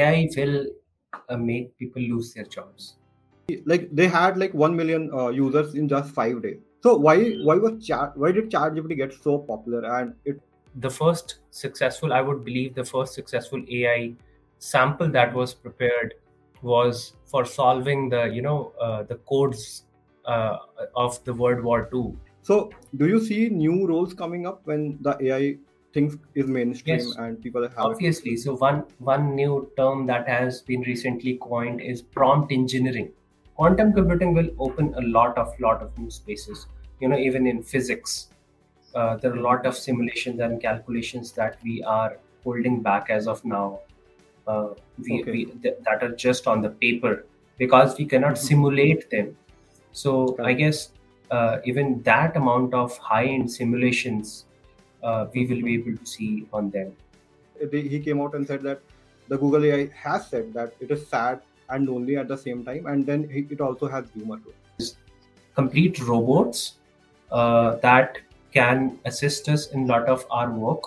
AI will uh, make people lose their jobs. Like they had like one million uh, users in just five days. So why why was chat why did ChatGPT get so popular and it the first successful i would believe the first successful ai sample that was prepared was for solving the you know uh, the codes uh, of the world war ii so do you see new roles coming up when the ai things is mainstream yes, and people have obviously. So one one new term that has been recently coined is prompt engineering. Quantum computing will open a lot of lot of new spaces. You know even in physics uh, there are a lot of simulations and calculations that we are holding back as of now. Uh, we, Okay. we th- that are just on the paper because we cannot Mhm. simulate them. So i guess uh, even that amount of high end simulations uh, we will be able to see on them. He came out and said that the Google AI has said that it is sad and lonely at the same time, and then it also has humor to it. complete robots uh, that can assist us in a lot of our work.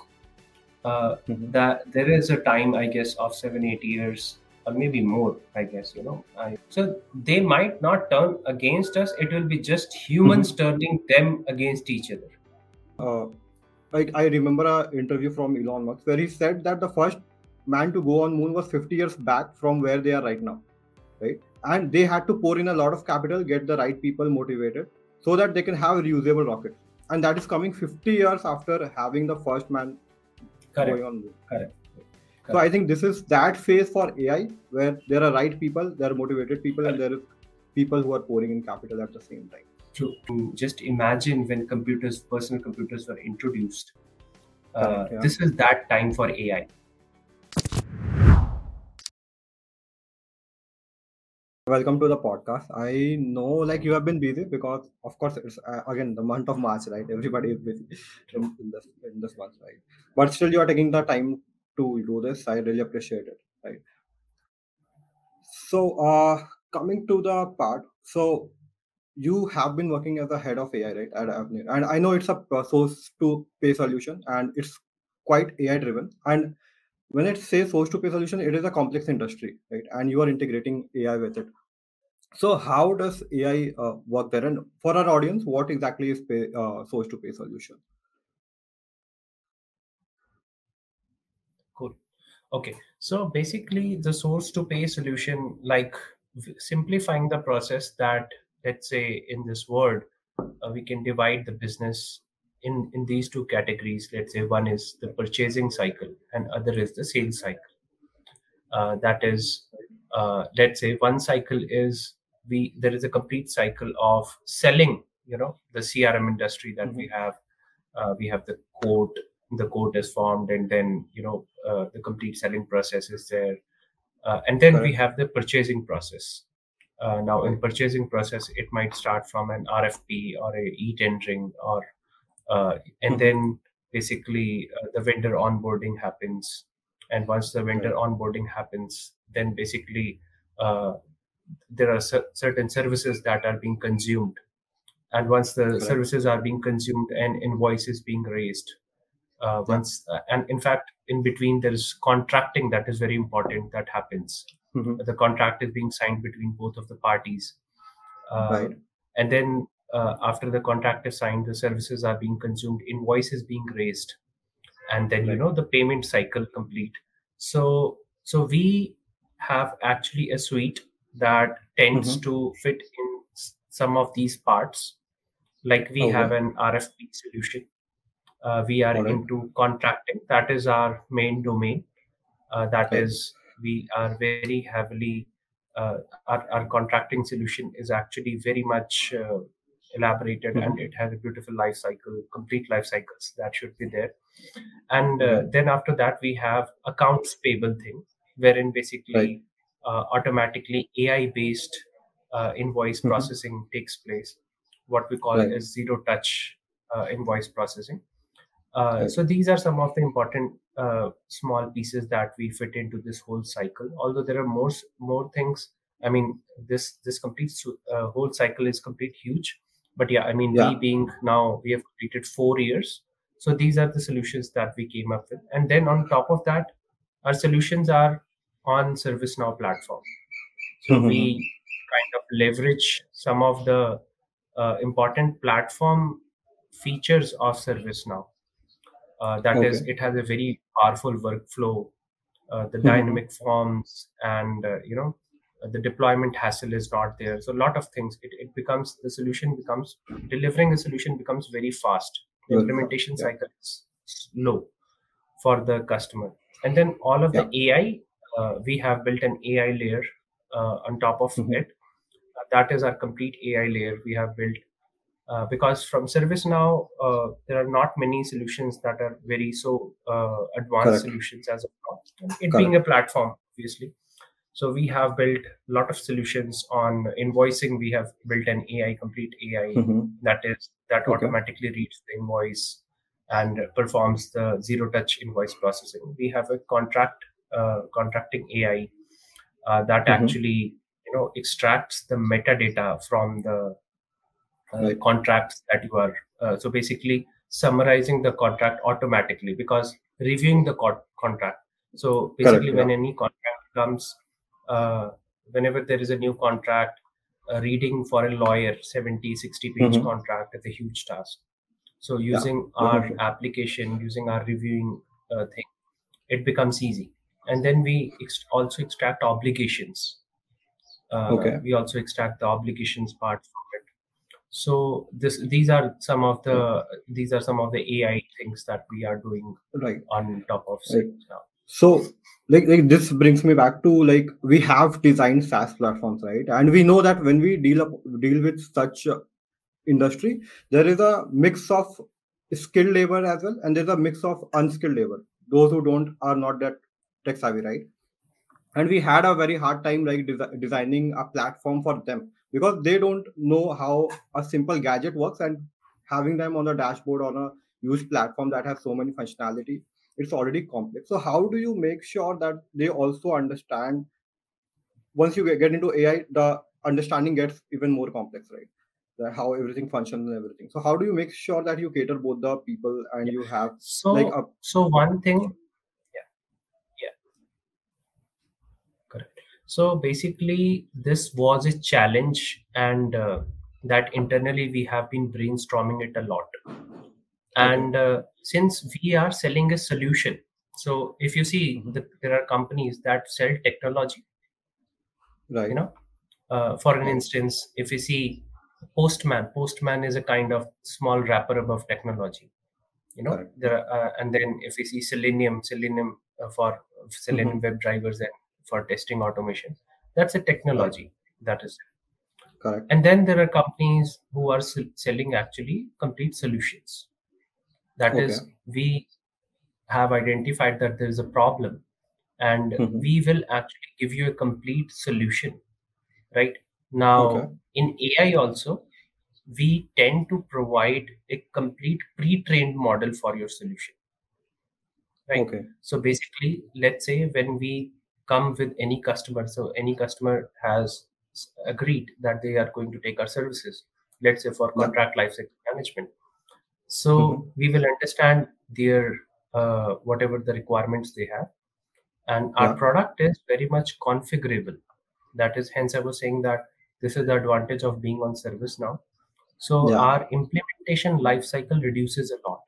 Uh, Mhm. that there is a time i guess of seven eight years or maybe more i guess you know. I, so they might not turn against us. It will be just humans turning them against each other. Uh, like I remember an interview from Elon Musk where he said that the first man to go on moon was 50 years back from where they are right now, right? And they had to pour in a lot of capital, get the right people motivated, so that they can have reusable rockets. And that is coming 50 years after having the first man correct going on moon. correct So I think this is that phase for AI where there are right people, there are motivated people, and there is people who are pouring in capital at the same time. To, to just imagine when computers personal computers were introduced uh, yeah. this is that time for ai Welcome to the podcast. I know, like you have been busy because, of course, it's uh, again the month of March, right? Everybody is busy in, in this in this month, right? But still, you are taking the time to do this. I really appreciate it, right? So, uh, coming to the part, so you have been working as a head of AI, right, at Aavenir, and I know it's a source to pay solution, and it's quite AI driven. And when it says source to pay solution, it is a complex industry, right? And you are integrating AI with it. So how does AI uh, work there? And for our audience, what exactly is pay, uh, source to pay solution? Cool. Okay. So basically, the source to pay solution, like simplifying the process that, let's say, in this world, uh, we can divide the business in, in these two categories. Let's say one is the purchasing cycle and other is the sales cycle. Uh, that is, uh, let's say one cycle is we there is a complete cycle of selling. You know, the CRM industry that we have. Uh, we have the quote. The quote is formed, and then you know uh, the complete selling process is there, uh, and then we have the purchasing process. Uh, now, in purchasing process, it might start from an RFP or a e-tendering, or uh, and Mhm. then basically uh, the vendor onboarding happens. And once the vendor onboarding happens, then basically uh, there are cer- certain services that are being consumed. And once the Correct. services are being consumed and invoices being raised, uh, once uh, and in fact in between there is contracting that is very important that happens Mhm. the contract is being signed between both of the parties uh, Right. and then uh, after the contract is signed the services are being consumed invoice is being raised and then you know the payment cycle complete so so we have actually a suite that tends Mhm. to fit in s- some of these parts like we have an rfp solution uh, we are right. into contracting that is our main domain uh, that Right. is we are very heavily uh, our, our contracting solution is actually very much uh, elaborated and Mhm. it has a beautiful life cycle complete life cycles that should be there and uh, Right. then after that we have accounts payable thing wherein Right. basically uh, automatically ai based uh, invoice Mhm. processing takes place what we call Right. as zero touch uh, invoice processing uh, Right. so these are some of the important uh, small pieces that we fit into this whole cycle. Although there are more more things. I mean, this this complete uh, whole cycle is complete huge. But yeah, I mean, we being now we have completed four years. So these are the solutions that we came up with, and then on top of that, our solutions are on ServiceNow platform. So we kind of leverage some of the uh, important platform features of ServiceNow. Uh, that is, Okay. it has a very powerful workflow, uh, the Mhm. dynamic forms, and uh, you know, the deployment hassle is not there. So a lot of things. It, it becomes the solution becomes delivering a solution becomes very fast. The implementation yeah. cycle is slow for the customer, and then all of the AI. Uh, we have built an AI layer uh, on top of Mhm. it. That is our complete AI layer we have built uh, because from ServiceNow, uh, there are not many solutions that are very so uh, advanced Correct. solutions as of now. It being a platform, obviously. So we have built a lot of solutions on invoicing. We have built an AI, complete AI Mhm. that is that Okay. automatically reads the invoice and performs the zero touch invoice processing. We have a contract uh, contracting AI uh, that Mhm. actually you know extracts the metadata from the uh, contracts that you are uh, so basically summarizing the contract automatically because reviewing the co- contract so basically Correct. when Yeah. any contract comes uh, whenever there is a new contract uh, reading for a lawyer 70 60 page Mhm. contract is a huge task so Yeah. using our Definitely. application using our reviewing uh, thing it becomes easy and then we ex- also extract obligations uh, Okay. we also extract the obligations part from it so this these are some of the these are some of the ai things that we are doing Right. on top of Right. now So, like, like this brings me back to like we have designed SaaS platforms, right? And we know that when we deal up deal with such industry, there is a mix of skilled labor as well, and there's a mix of unskilled labor. Those who don't are not that tech savvy, right? and we had a very hard time like desi- designing a platform for them because they don't know how a simple gadget works and having them on the dashboard on a huge platform that has so many functionality it's already complex. So how do you make sure that they also understand once you get into ai the understanding gets even more complex right? How everything functions and everything. So how do you make sure that you cater both the people and you have like so a so one thing yeah yeah correct so basically this was a challenge and uh, that internally we have been brainstorming it a lot. And uh, since we are selling a solution so if you see Mhm. that there are companies that sell technology right. you know uh, for an instance if you see postman postman is a kind of small wrapper above technology you know correct. there are, uh, and then if we see selenium selenium uh, for selenium Mhm. web drivers and for testing automation. That's a technology that is correct. And then there are companies who are selling actually complete solutions. That okay. is we have identified that there is a problem and Mhm. we will actually give you a complete solution right? Okay. now in ai also we tend to provide a complete pre-trained model for your solution. Right? Okay. So basically let's say when we come with any customer. So any customer has agreed that they are going to take our services let's say for contract lifecycle management. So Mhm. we will understand their uh, whatever the requirements they have. And our yeah. product is very much configurable. That is hence i was saying that this is the advantage of being on ServiceNow. So yeah. our implementation life cycle reduces a lot.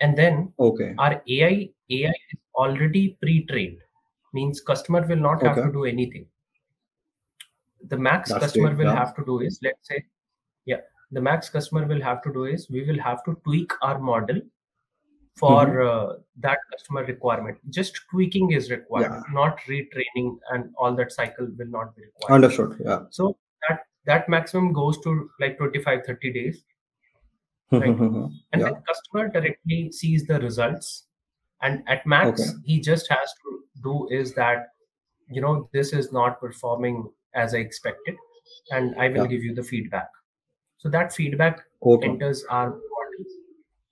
And then okay. our ai ai is already pre-trained means customer will not have okay. to do anything. The max that's customer will yeah. have to do is let's say yeah the max customer will have to do is we will have to tweak our model for Mhm. uh, that customer requirement. Just tweaking is required yeah. not retraining and all that cycle will not be required. Understood. Yeah. So that that maximum goes to like 25 30 days. Right? and yeah. then customer directly sees the results and at okay. max he just has to do is that you know this is not performing as i expected and i will yeah. give you the feedback. So that feedback okay. enters our model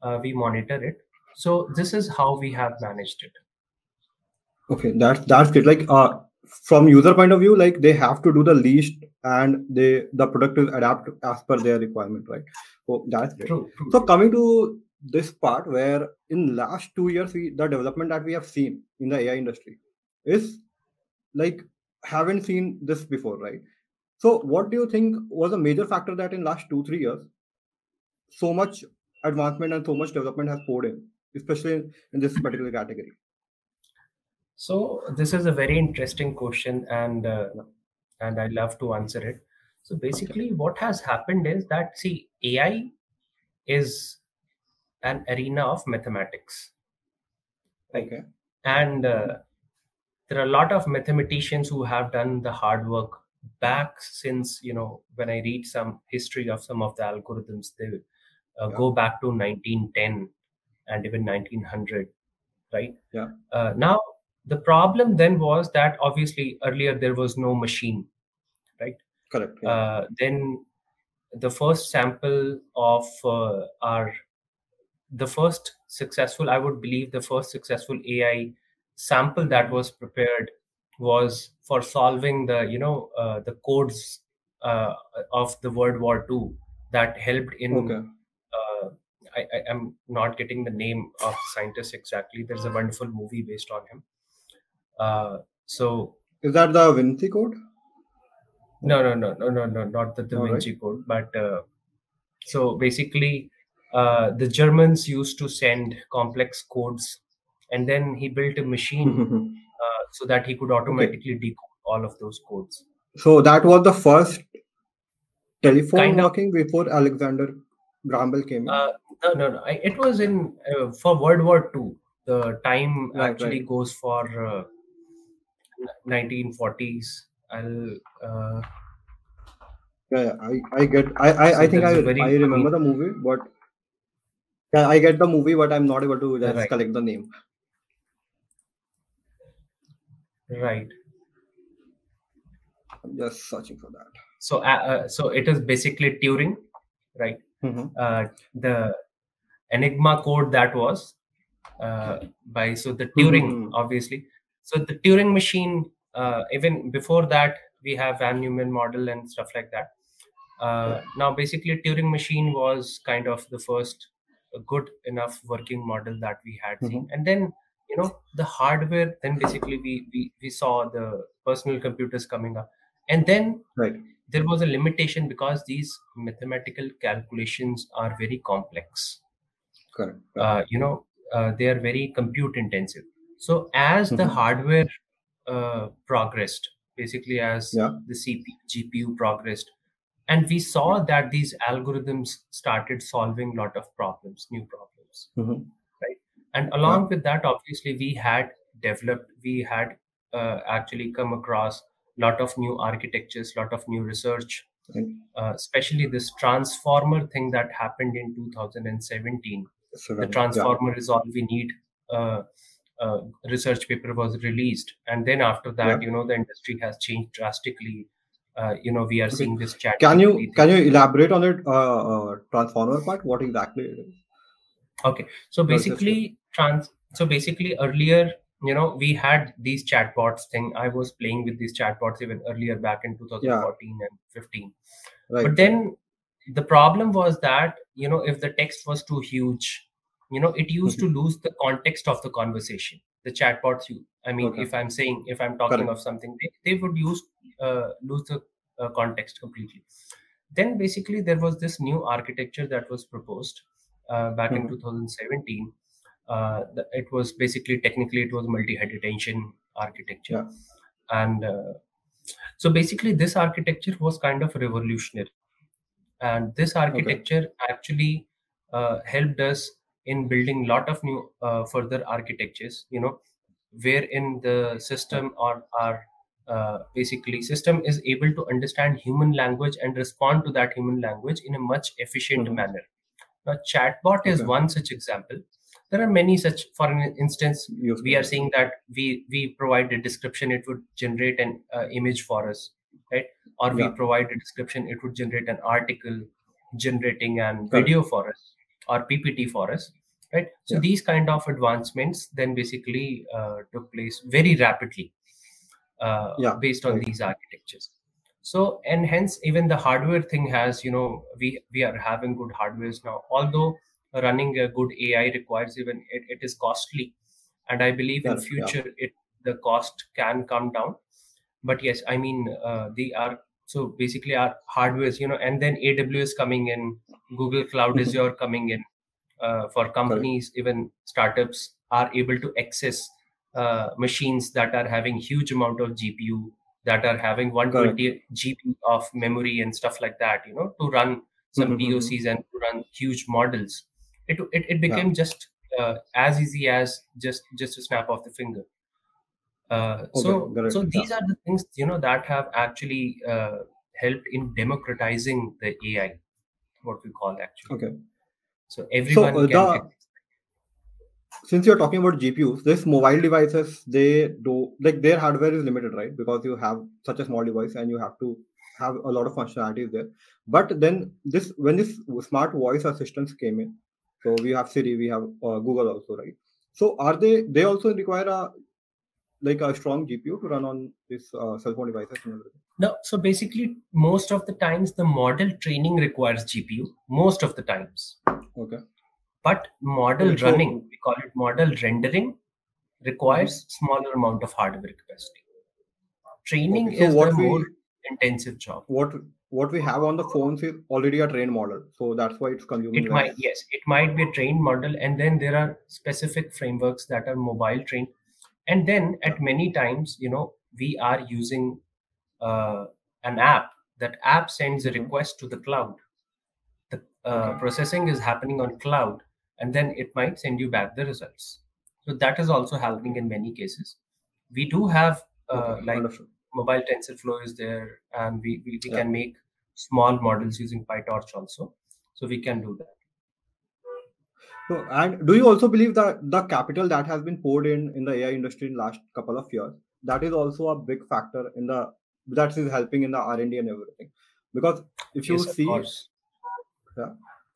uh, we monitor it. So this is how we have managed it. Okay that's that's great like uh from user point of view like they have to do the least and they the product is adapt as per their requirement right? So that's great. True true. So coming to this part where in last two years we, the development that we have seen in the ai industry is like haven't seen this before, right? So, what do you think was a major factor that in last two three years, so much advancement and so much development has poured in, especially in, this particular category? So this is a very interesting question, and uh, and I love to answer it. So basically, what has happened is that see, AI is an arena of mathematics? Okay. And uh, there are a lot of mathematicians who have done the hard work back since you know when I read some history of some of the algorithms, they uh, Yeah. go back to 1910 and even 1900, right? Yeah. Uh, now the problem then was that obviously earlier there was no machine, right? Correct. Yeah. Uh, then the first sample of uh, our the first successful i would believe the first successful ai sample that was prepared was for solving the you know uh, the codes uh, of the world war ii that helped in okay. uh, I, I am not getting the name of the scientist exactly there's a wonderful movie based on him uh, so Is that the Vinci code? no no no no no no not the da All right. vinci code but uh, so basically uh, the germans used to send complex codes and then he built a machine uh, so that he could automatically decode all of those codes. So that was the first telephone Kind of. working before Alexander Graham Bell came uh, no no no. I, it was in uh, for world war ii the time Right, actually right. goes for uh, 1940s i'll uh, yeah, yeah, I, I get I I, So I think I, there's a very I remember the movie, but yeah, I get the movie, but I'm not able to just Right. collect the name. right I'm just searching for that. so uh, uh, so it is basically turing right Mhm. uh, the Enigma code that was uh, by so the Turing Mhm. obviously. So the Turing machine, uh, even before that, we have Von Neumann model and stuff like that. Uh, now, basically, Turing machine was kind of the first good enough working model that we had seen, and then you know the hardware. Then basically we we we saw the personal computers coming up, and then Right. there was a limitation because these mathematical calculations are very complex Correct. uh, you know uh, they are very compute intensive so as the Mhm. hardware uh, progressed basically as Yeah. the CPU, gpu progressed and we saw that these algorithms started solving a lot of problems new problems Mhm. and along with that obviously we had developed we had uh, actually come across a lot of new architectures a lot of new research Right. uh, especially this transformer thing that happened in 2017 So, the yeah. transformer is all we need uh, uh, research paper was released and then after that Yeah. you know the industry has changed drastically uh, you know we are Okay. seeing this chat Can you GPT can you elaborate on it? Uh, uh, transformer part. What exactly it is? okay so basically trans so basically earlier you know we had these chatbots thing i was playing with these chatbots even earlier back in 2014 and 15 Right. but then the problem was that you know if the text was too huge you know it used to lose the context of the conversation the chatbots you i mean Okay. if i'm saying if i'm talking Correct. of something they, they would use uh, lose the uh, context completely then basically there was this new architecture that was proposed uh, back in Mhm. 2017 uh, the- it was basically technically it was multi-head attention architecture Yeah. and uh, so basically this architecture was kind of revolutionary and this architecture actually uh, helped us in building a lot of new uh, further architectures you know wherein the system or our uh, basically system is able to understand human language and respond to that human language in a much efficient Mhm. manner. Now chatbot is one such example. There are many such for an instance we are seeing that we we provide a description it would generate an uh, image for us right? Or we provide a description it would generate an article generating an Correct. video for us or ppt for us right so Yeah. these kind of advancements then basically uh, took place very rapidly uh, Yeah, based on right. these architectures so and hence even the hardware thing has you know we we are having good hardwares now although running a good ai requires even it, it is costly and i believe in Correct, yeah. future it the cost can come down but yes, I mean uh, they are so basically our hardware is you know, and then AWS coming in, Google Cloud Mhm. Azure coming in uh, for companies, even startups are able to access uh, machines that are having huge amount of GPU that are having 120 GB of memory and stuff like that, you know, to run some Mhm, mhm, mhm. POCs and to run huge models. It it, it became just uh, as easy as just just a snap of the finger. Uh, so Okay, it. so Yeah. these are the things you know that have actually uh, helped in democratizing the AI, what we call actually. Okay. So everyone uh, can. the- Since you're talking about GPUs, this mobile devices they do like their hardware is limited, right? Because you have such a small device and you have to have a lot of functionalities there. But then this when this smart voice assistants came in, so we have Siri, we have uh, Google also, right? So are they they also require a like a strong GPU to run on this uh, cell phone devices and everything? No, so basically, most of the times the model training requires GPU. Most of the times, Okay. but model so- running, we call it model rendering, requires smaller amount of hardware capacity. Training Okay, so is what the we- more intensive job. What what we have on the phones is already a trained model, so that's why it's consuming. It less. might yes, it might be a trained model, and then there are specific frameworks that are mobile trained, and then at many times, you know, we are using uh, an app. That app sends a Mhm. request to the cloud. The uh, processing is happening on cloud, and then it might send you back the results. So that is also happening in many cases. We do have uh, like understood. mobile TensorFlow is there, and we, we, we Yeah. can make small models using PyTorch also. So we can do that. So, and do you also believe that the capital that has been poured in in the AI industry in last couple of years that is also a big factor in the that is helping in the R and D and everything? Because if you Yes, see, course.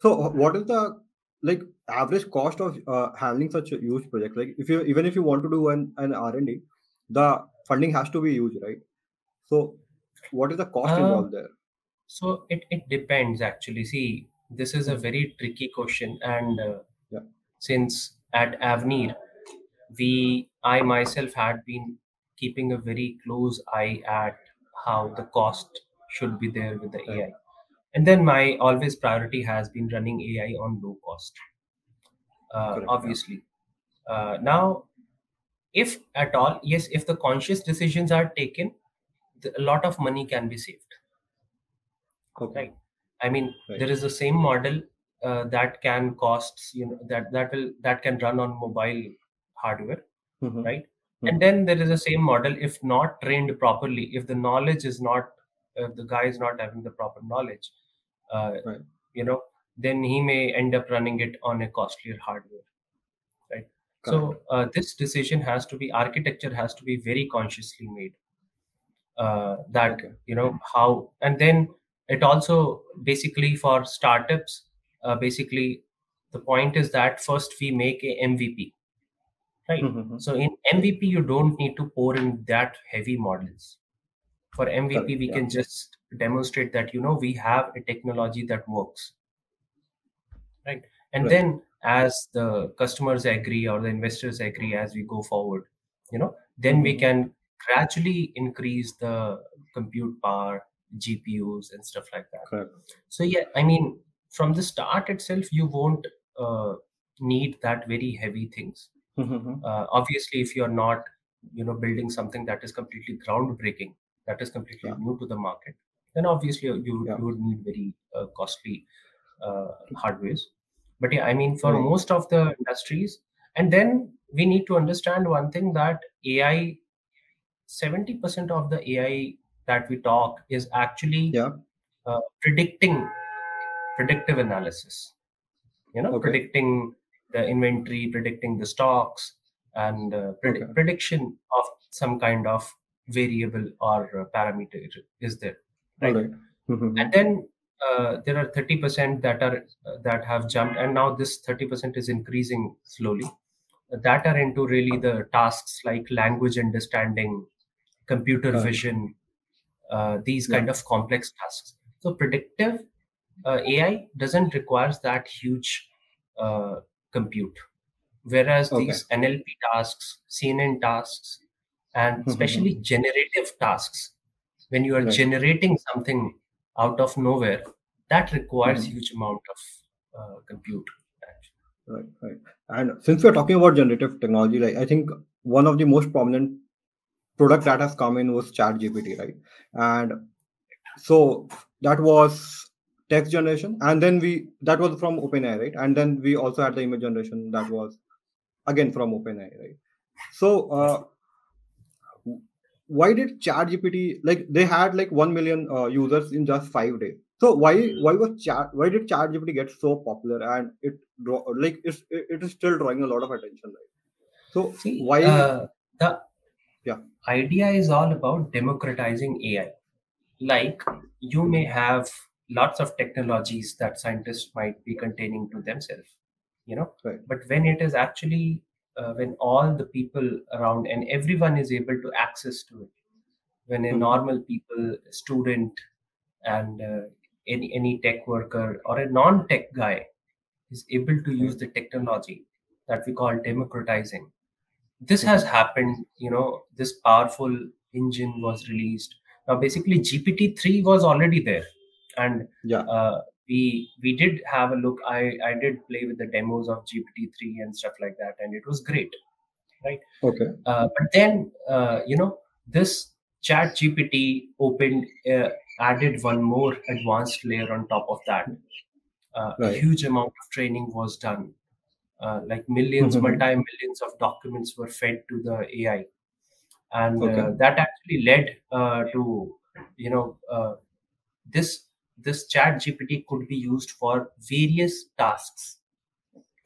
so what is the like average cost of uh, handling such a huge project? Like if you even if you want to do an an R and D, the funding has to be huge, right? So, what is the cost Uh, involved there? So it, it depends actually. See, this is a very tricky question, and uh, Yeah. since at Aavenir, we I myself had been keeping a very close eye at how the cost should be there with the Right. AI, and then my always priority has been running AI on low cost. Uh, Correct, yeah. obviously, uh, now if at all, yes, if the conscious decisions are taken, the, a lot of money can be saved. Okay. right i mean Right. there is the same model uh, that can cost you know that that will that can run on mobile hardware Mhm. right Mhm. and then there is the same model if not trained properly if the knowledge is not if the guy is not having the proper knowledge uh, Right. you know then he may end up running it on a costlier hardware right so uh, this decision has to be architecture has to be very consciously made uh, that you know how and then it also basically for startups uh, basically the point is that first we make a mvp right Mhm. so in mvp you don't need to pour in that heavy models for mvp we yeah. can just demonstrate that you know we have a technology that works right and Right. then as the customers agree or the investors agree as we go forward you know then we Mhm. can gradually increase the compute power gpus and stuff like that Correct. so yeah i mean from the start itself you won't uh, need that very heavy things Mhm. uh, obviously if you're not you know building something that is completely groundbreaking that is completely Yeah. new to the market then obviously you, Yeah. you would need very uh, costly uh, hardwares but yeah i mean for Right. most of the industries and then we need to understand one thing that ai 70% of the ai that we talk is actually Yeah. uh, predicting predictive analysis you know Okay. predicting the inventory predicting the stocks and uh, predi- Okay. prediction of some kind of variable or uh, parameter is there right right. Mhm. and then uh, there are 30% that are uh, that have jumped and now this 30% is increasing slowly that are into really the tasks like language understanding computer Correct. vision uh, these Yeah. kind of complex tasks so predictive uh, ai doesn't require that huge uh, compute whereas Okay. these nlp tasks cnn tasks and especially generative tasks when you are Right. generating something out of nowhere that requires Mhm. huge amount of uh, compute. Right, right. And since we're talking about generative technology, like I think one of the most prominent product that has come in was ChatGPT, right? And so that was text generation, and then we that was from OpenAI, right? And then we also had the image generation that was again from OpenAI, right? So uh, why did ChatGPT like they had like one million uh, users in just five days? So why why was chat why did ChatGPT get so popular and it draw like it's, it it is still drawing a lot of attention, right? So See, why? uh, the Yeah. idea is all about democratizing AI. Like you may have lots of technologies that scientists might be containing to themselves, you know, Right. but when it is actually uh, when all the people around and everyone is able to access to it, when a Mhm. normal people, student, and uh, any any tech worker or a non-tech guy is able to use the technology that we call democratizing this has happened you know this powerful engine was released. Now basically gpt-3 was already there and Yeah. uh, we we did have a look i i did play with the demos of gpt-3 and stuff like that and it was great right Okay. uh, but then uh, you know this chat gpt opened uh, added one more advanced layer on top of that uh, a huge amount of training was done uh, like 1000000s Mhm. multi millions of documents were fed to the ai and Okay. uh, that actually led uh, to you know uh, this this chat gpt could be used for various tasks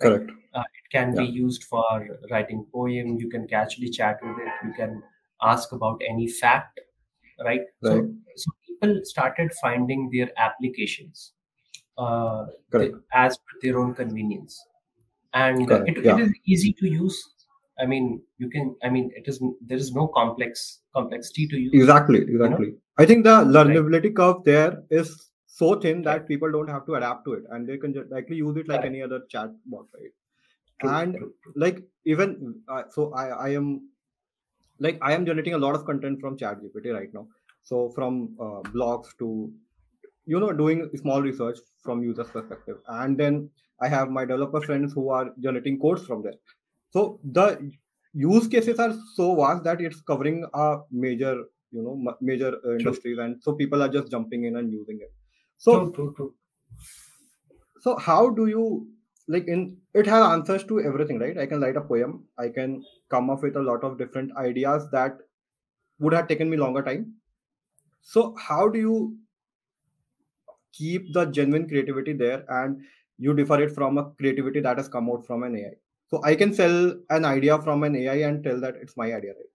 right Correct. uh, it can be used for writing poem you can casually chat with it you can ask about any fact right so Right. so people started finding their applications uh, Correct. as per their own convenience and it, it Yeah. is easy to use i mean you can i mean it is there is no complex complexity to use Exactly. you know Exactly. I think the right learnability curve there is so thin that people don't have to adapt to it, and they can just likely use it like any other chat bot, right? true And true true. like even uh, so, I I am like I am generating a lot of content from ChatGPT right now. So from uh, blogs to you know doing small research from users perspective. And then i have my developer friends who are generating codes from there. So the use cases are so vast that it's covering a major you know ma- major uh, industries and so people are just jumping in and using it so true true true so how do you like in it has answers to everything right i can write a poem i can come up with a lot of different ideas that would have taken me longer time so how do you keep the genuine creativity there and you differ it from a creativity that has come out from an AI. So I can sell an idea from an AI and tell that it's my idea, right?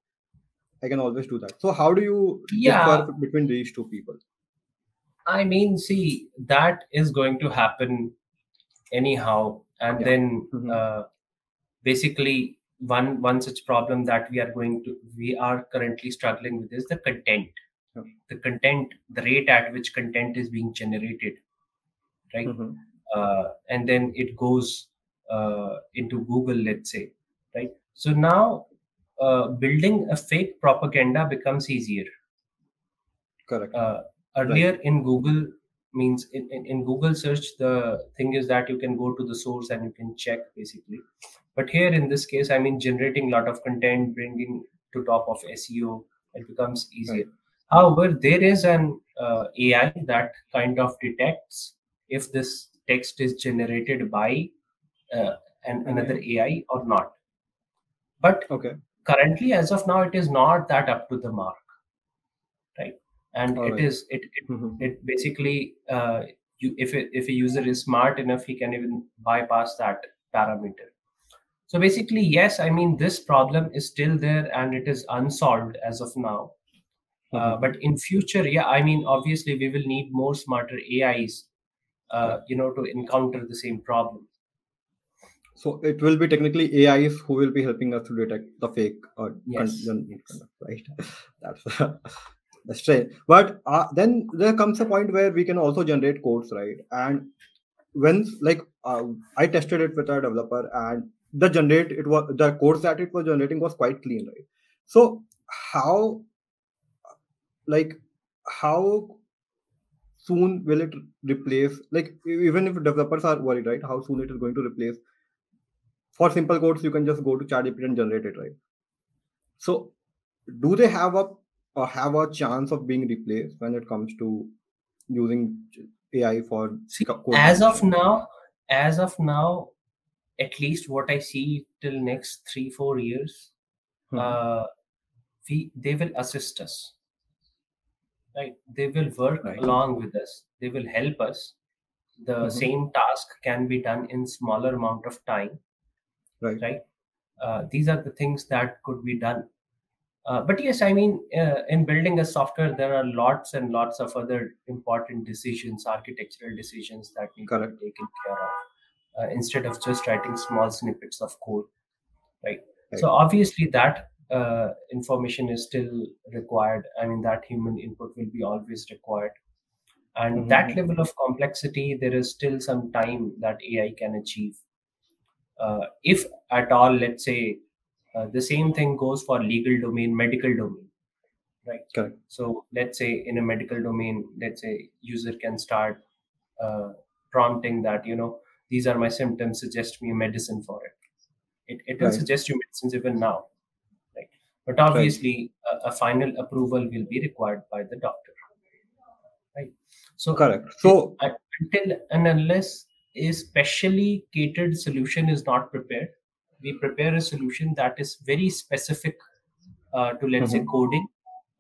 I can always do that. So how do you yeah differ between these two people? I mean see that is going to happen anyhow and Yeah. then Mhm. uh, basically one one such problem that we are going to we are currently struggling with is the content Yeah. the content the rate at which content is being generated right Mhm. uh, and then it goes uh, into google let's say right so now uh, building a fake propaganda becomes easier Correct. Uh, Right. earlier in google means in, in, in google search the thing is that you can go to the source and you can check basically but here in this case i mean generating a lot of content bringing to top of seo it becomes easier Right. however there is an uh, ai that kind of detects if this text is generated by uh, an, An another AI. ai or not but Okay. currently as of now it is not that up to the mark right and All it right. is it it, Mhm. it basically uh, you if it, if a user is smart enough he can even bypass that parameter so basically yes i mean this problem is still there and it is unsolved as of now uh, Mhm. but in future yeah i mean obviously we will need more smarter ais uh, you know to encounter the same problem So it will be technically AIs who will be helping us to detect the fake uh, yes yes right? That's strange. But uh, then there comes a point where we can also generate codes, right? And when like uh, I tested it with our developer, and the generate it was the codes that it was generating was quite clean, right? So how like how soon will it replace like even if developers are worried right how soon it is going to replace for simple codes you can just go to ChatGPT and generate it right so do they have a uh, have a chance of being replaced when it comes to using AI for See, code as of now, as of now, at least what I see till next three four years, Mhm. uh, we they will assist us. Right, they will work Right. along with us. They will help us. The Mhm. same task can be done in smaller amount of time. right Right, uh, these are the things that could be done. Uh, but yes, I mean, uh, in building a software, there are lots and lots of other important decisions, architectural decisions that need to correct be taken care of uh, instead of just writing small snippets of code, right? right So obviously, that uh, information is still required. I mean, that human input will be always required, and that Mhm. level of complexity, there is still some time that AI can achieve. Uh, if at all, let's say, uh, the same thing goes for legal domain, medical domain, right? correct So let's say in a medical domain, let's say user can start uh, prompting that you know these are my symptoms, suggest me a medicine for it. It, it will right suggest you medicines even now, right? But right obviously, a, a final approval will be required by the doctor, right? So correct so uh, until and unless a specially catered solution is not prepared, we prepare a solution that is very specific uh, to let's say Mhm. coding.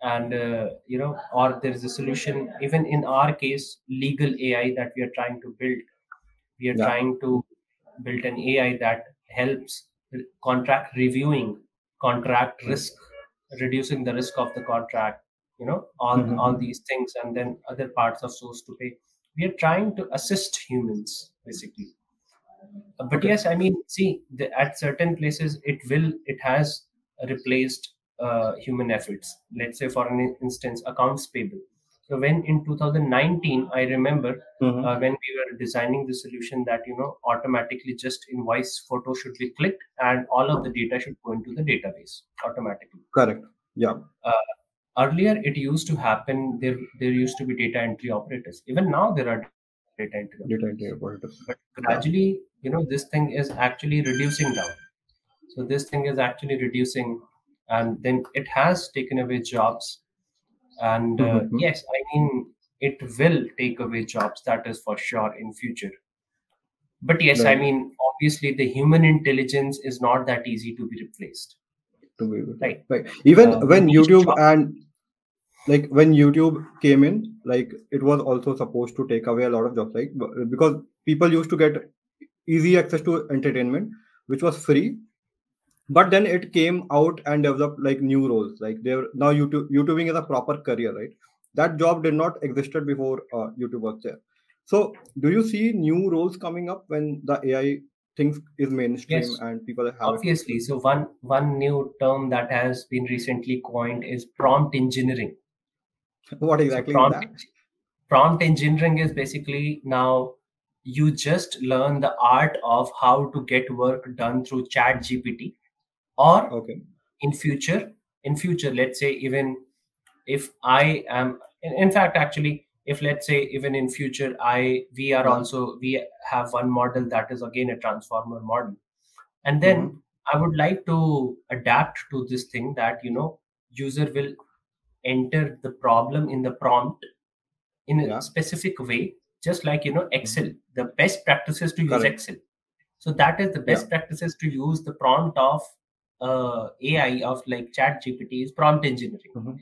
And uh, you know or there is a solution even in our case legal ai that we are trying to build. We are yeah. trying to build an ai that helps contract reviewing contract risk reducing the risk of the contract you know all all Mhm. these things and then other parts of source to pay. We are trying to assist humans basically but okay. yes i mean see the, at certain places it will it has replaced uh, human efforts. Let's say for an instance accounts payable. So when in 2019 i remember Mhm. uh, when we were designing the solution that you know automatically just invoice photo should be clicked and all of the data should go into the database automatically. Correct. Yeah. Uh, earlier it used to happen there there used to be data entry operators. Even now there are data entry operators, data entry operators. but gradually you know this thing is actually reducing down. So this thing is actually reducing and then it has taken away jobs. And uh, Mhm. yes i mean it will take away jobs that is for sure in future. But yes i mean obviously the human intelligence is not that easy to be replaced. To be right. Right. Even uh, when youtube job and like when youtube came in like it was also supposed to take away a lot of jobs like because people used to get easy access to entertainment which was free. But then it came out and developed like new roles. Like there now youtube youtubing is a proper career right? That job did not existed before uh, youtube was there. So do you see new roles coming up when the ai things is mainstream yes. and people have it obviously. so one one new term that has been recently coined is prompt engineering. What so exactly is prompt that? prompt engineering is basically now you just learn the art of how to get work done through chat gpt or okay. in future in future let's say even if i am in, fact actually if let's say even in future i we are also we have one model that is again a transformer model. And then hmm i would like to adapt to this thing that you know user will enter the problem in the prompt in a yeah. specific way just like you know excel the best practices to use correct. Excel. So that is the yeah. best practices to use the prompt of uh, ai of like chat gpt is prompt engineering. Hmm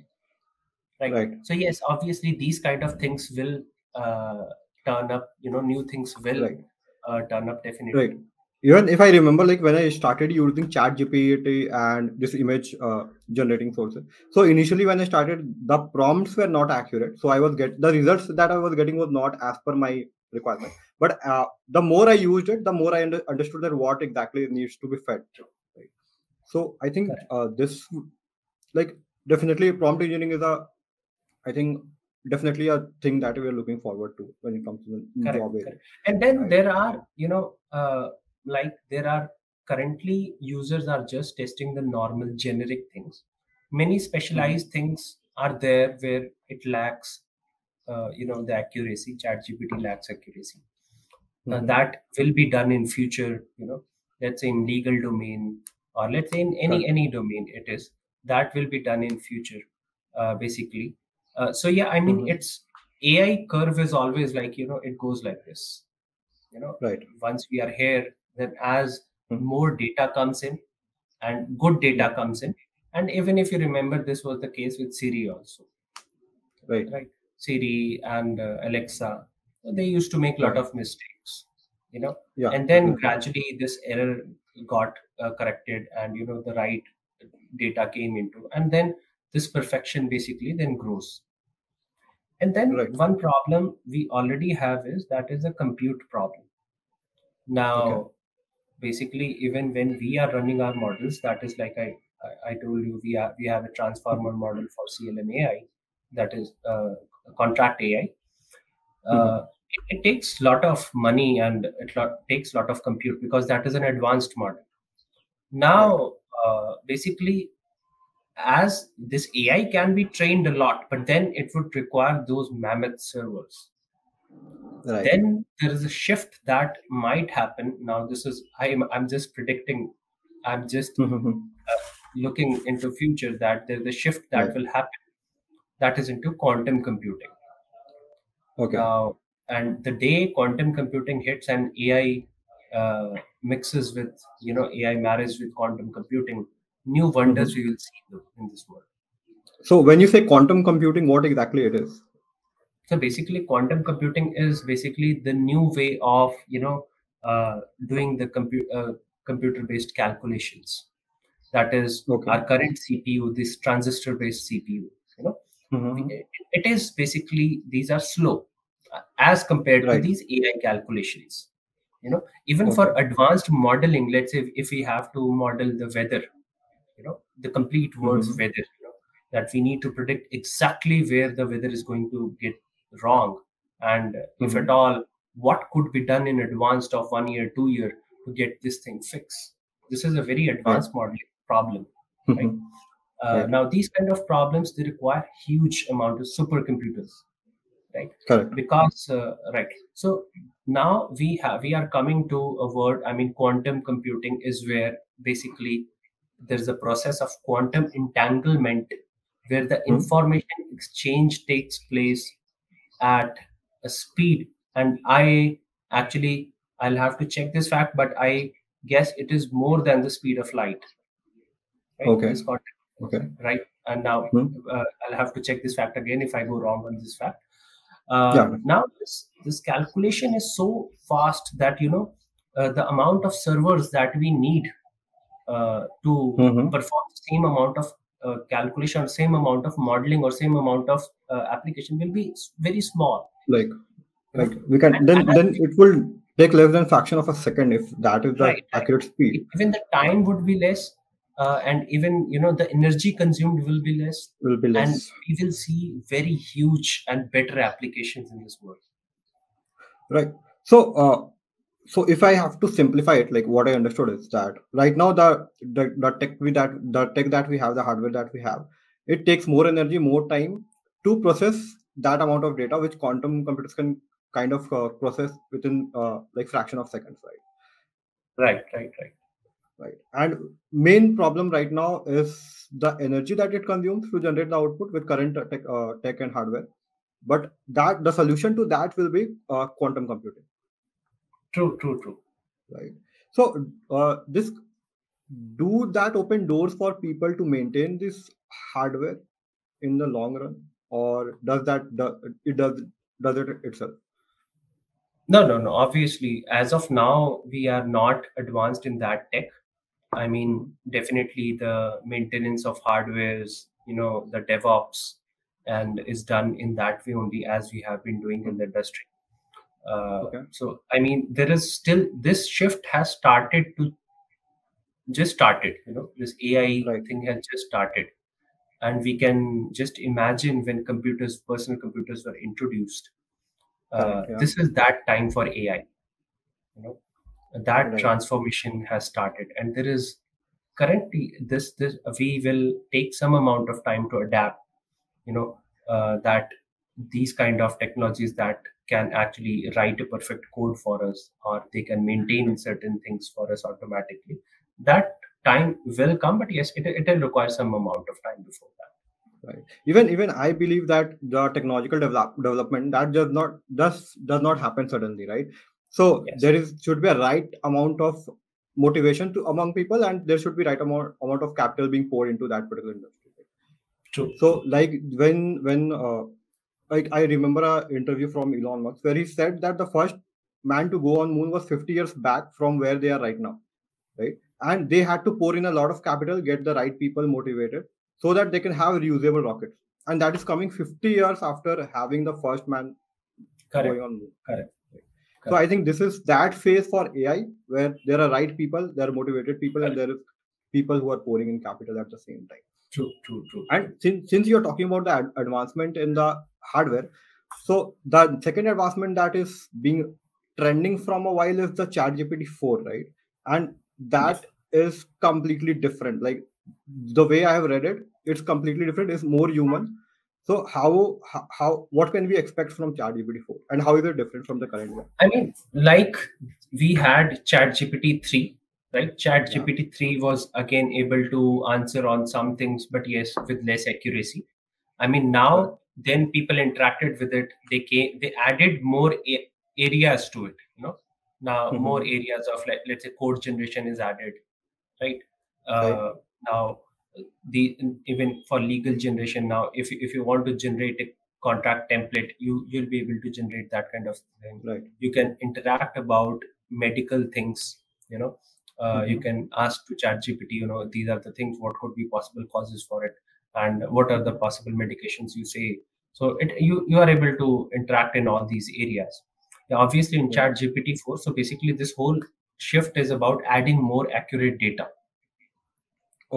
right? Right. So yes obviously these kind of things will uh, turn up you know new things will right. uh, turn up definitely. right. Even if i remember like when i started using chat gpt and this image uh, generating sources. So initially when i started the prompts were not accurate. So i was get the results that i was getting was not as per my requirement but uh, the more i used it the more i under, understood that what exactly needs to be fed right? So i think uh, this like definitely prompt engineering is a i think definitely a thing that we are looking forward to when it comes to the correct job area correct. And then right? there are you know uh, like there are currently users are just testing the normal generic things. Many Mhm. specialized things are there where it lacks uh, you know the accuracy ChatGPT lacks accuracy Mhm. that will be done in future you know let's say in legal domain or let's say in any Correct. any domain it is that will be done in future uh, basically uh, so yeah i mean Mhm. it's ai curve is always like you know it goes like this you know Right. once we are here then as Mhm. more data comes in and good data comes in and even if you remember this was the case with siri also Right. right siri and uh, alexa they used to make a lot of mistakes you know Yeah. and then Definitely. gradually this error got uh, corrected and you know the right data came into and then this perfection basically then grows and then Right. one problem we already have is that is a compute problem now Okay. basically even when we are running our models that is like i i, told you we are we have a transformer model for clm ai that is uh, contract ai uh, it, it takes a lot of money and it lot, takes lot of compute because that is an advanced model now uh, basically as this ai can be trained a lot but then it would require those mammoth servers Right. then there is a shift that might happen now this is i'm, I'm just predicting i'm just Mhm. looking into future that there's a shift that Right. will happen that is into quantum computing Okay. now and the day quantum computing hits and ai uh, mixes with you know ai marriage with quantum computing new wonders Mhm. we will see in this world So when you say quantum computing, what exactly it is? so basically quantum computing is basically the new way of you know uh, doing the compu- uh, computer based calculations that is Okay. our current cpu this transistor based cpu you know Mhm. it, it is basically these are slow as compared to these ai calculations you know even for advanced modeling let's say if, if we have to model the weather you know the complete world's Mhm. weather you know that we need to predict exactly where the weather is going to get wrong and if Mhm. at all what could be done in advance of one year two year to get this thing fixed this is a very Right. advanced modeling problem right Mhm. uh, Right. now these kind of problems they require huge amount of supercomputers right Correct. because uh, right so now we have we are coming to a word i mean quantum computing is where basically there's a process of quantum entanglement where the Hmm. information exchange takes place at a speed and i actually i'll have to check this fact but i guess it is more than the speed of light right Okay. Okay. right and now Hmm. uh, i'll have to check this fact again if i go wrong on this fact uh, Yeah. now this this calculation is so fast that you know uh, the amount of servers that we need uh, to Mhm. perform the same amount of uh, calculation or same amount of modeling or same amount of uh, application will be very small Like, like we can and then then it will take less than fraction of a second if that is the right accurate speed. Even the time would be less uh, and even you know the energy consumed will be less Will be and less. we will see very huge and better applications in this world Right. So, uh, so if I have to simplify it, like what I understood is that right now the the, the tech we that the tech that we have, the hardware that we have, it takes more energy, more time to process that amount of data, which quantum computers can kind of uh, process within uh, like fraction of seconds, right? right right right Right. And main problem right now is the energy that it consumes to generate the output with current uh, tech, uh, tech and hardware. But that the solution to that will be uh, quantum computing. true true true right so uh, this do that open doors for people to maintain this hardware in the long run or does that do, it does does it itself No, no, no. Obviously, as of now, we are not advanced in that tech. I mean, definitely the maintenance of hardwares, you know, the DevOps, and is done in that way only as we have been doing in the industry. Uh, okay so, I mean, there is still this shift has started to just started. You know, this AI right thing has just started, and we can just imagine when computers, personal computers, were introduced. Uh, yeah this is that time for AI. You know, that right. transformation has started. And there is currently this this we will take some amount of time to adapt you know uh, that these kind of technologies that can actually write a perfect code for us or they can maintain certain things for us automatically. That time will come but yes it, it will require some amount of time before that. Right. Even even i believe that the technological develop, development that does not does does not happen suddenly right so yes. there is should be a right amount of motivation to among people and there should be right amount amount of capital being poured into that particular industry true. So like when when uh, like i remember a interview from elon musk where he said that the first man to go on moon was 50 years back from where they are right now right? And they had to pour in a lot of capital get the right people motivated so that they can have reusable rockets. And that is coming 50 years after having the first man correct. going on moon. Correct so i think this is that phase for ai where there are right people there are motivated people and there is people who are pouring in capital at the same time. True true true and since, since you're talking about the ad- advancement in the hardware so the second advancement that is being trending from a while is the chat gpt 4 right? And yes. that is completely different. Like the way i have read it it's completely different. It's more human so how how, what can we expect from chat gpt 4 and how is it different from the current one I mean, like we had ChatGPT 3, right? yeah ChatGPT 3 was again able to answer on some things, but yes, with less accuracy. I mean, now then people interacted with it. They came, they added more a- areas to it. You know, now more Mhm. areas of like let's say code generation is added, right? right Uh, now the even for legal generation now, if you- if you want to generate a contract template, you you'll be able to generate that kind of thing. Right. You can interact about medical things you know. Uh, you Mhm. can ask to chat gpt you know these are the things what could be possible causes for it and what are the possible medications you say. So it you you are able to interact in all these areas. Yeah, obviously in right. Chat gpt 4 so basically this whole shift is about adding more accurate data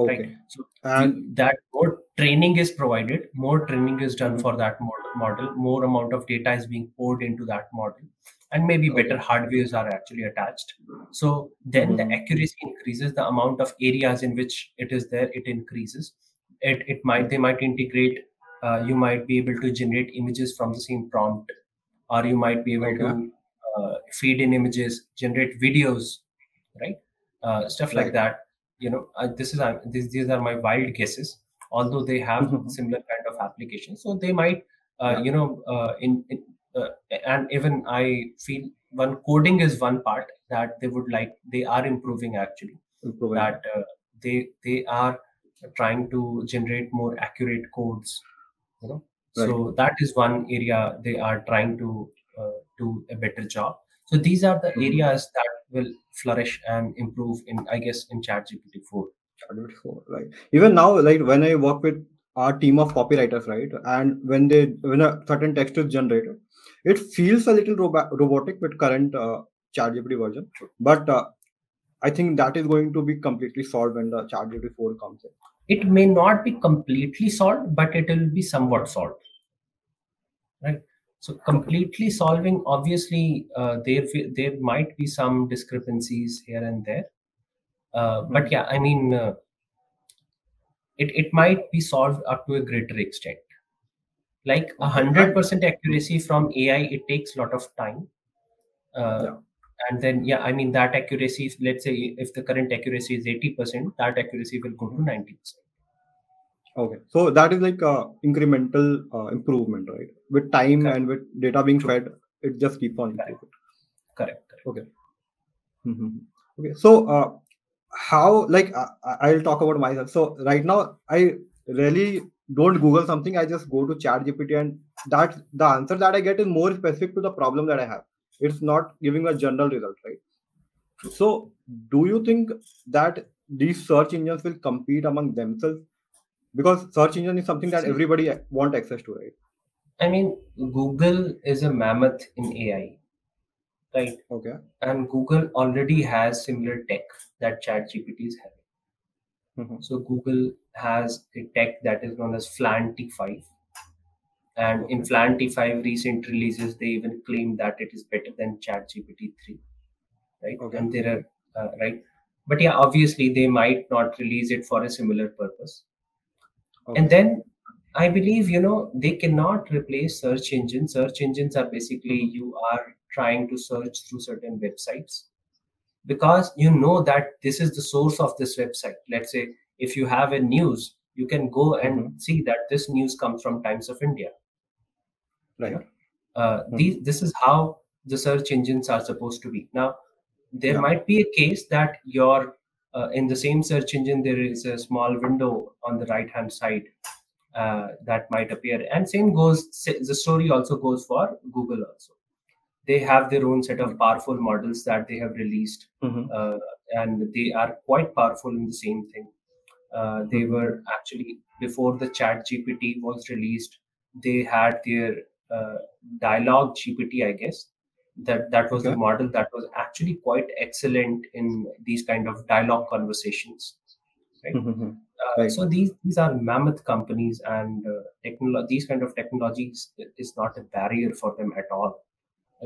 right so and that more training is provided more training is done for that model more amount of data is being poured into that model and maybe better okay hardwares are actually attached. So then the Mhm. accuracy increases the amount of areas in which it is there it increases. It, it might they might integrate uh, you might be able to generate images from the same prompt or you might be able okay. to uh, feed in images generate videos right? Uh, stuff like that you know uh, this is uh, these, these are my wild guesses although they have Mhm. similar kind of applications. So they might uh, yeah. you know uh, in, in uh, and even i feel one coding is one part that they would like they are improving actually. Improving. That uh, they they are trying to generate more accurate codes you know. Right. so that is one area they are trying to uh, do a better job so these are the Mhm. areas that will flourish and improve in i guess in chat gpt 4 Shadowed before, right? Even now, like when I work with our team of copywriters, right, and when they when a certain text is generated, it feels a little robo- robotic with current uh, ChatGPT version. But uh, I think that is going to be completely solved when the ChatGPT four comes in. it may not be completely solved but it will be somewhat solved right so completely solving obviously uh, there there might be some discrepancies here and there uh, but Mhm. yeah i mean uh, it, it might be solved up to a greater extent like a hundred percent accuracy from ai it takes a lot of time uh, yeah. and then yeah i mean that accuracy let's say if the current accuracy is 80% that accuracy will go to Mhm. 90% Okay. So that is like a incremental uh, improvement, right? With time correct and with data being true fed, it just keeps on improving. correct correct Okay. Mhm. Okay. So, uh, how like I, I- I'll talk about myself. So right now, I really don't Google something. I just go to Chat GPT, and that the answer that I get is more specific to the problem that I have. It's not giving a general result, right? true So, do you think that these search engines will compete among themselves? Because search engine is something that everybody want access to, right? i mean google is a mammoth in ai right Okay. and google already has similar tech that ChatGPT is having Mhm. so google has a tech that is known as flan t5 and in Okay. flan t5 recent releases they even claim that it is better than ChatGPT 3 right Okay. and there are uh, right but yeah obviously they might not release it for a similar purpose Okay. and then i believe you know they cannot replace search engines search engines are basically Mhm. you are trying to search through certain websites because you know that this is the source of this website let's say if you have a news you can go and Mhm. see that this news comes from times of india Right. uh, Mhm. these, this is how the search engines are supposed to be now there Yeah. might be a case that your uh, in the same search engine there is a small window on the right hand side uh, that might appear and same goes the story also goes for google also they have their own set of powerful models that they have released Mhm. uh, and they are quite powerful in the same thing uh, they Mhm. were actually before the chat gpt was released they had their uh, dialogue gpt i guess that that was the model that was actually quite excellent in these kind of dialogue conversations right Mhm. uh, Right. so these these are mammoth companies and uh, technolo- these kind of technologies is not a barrier for them at all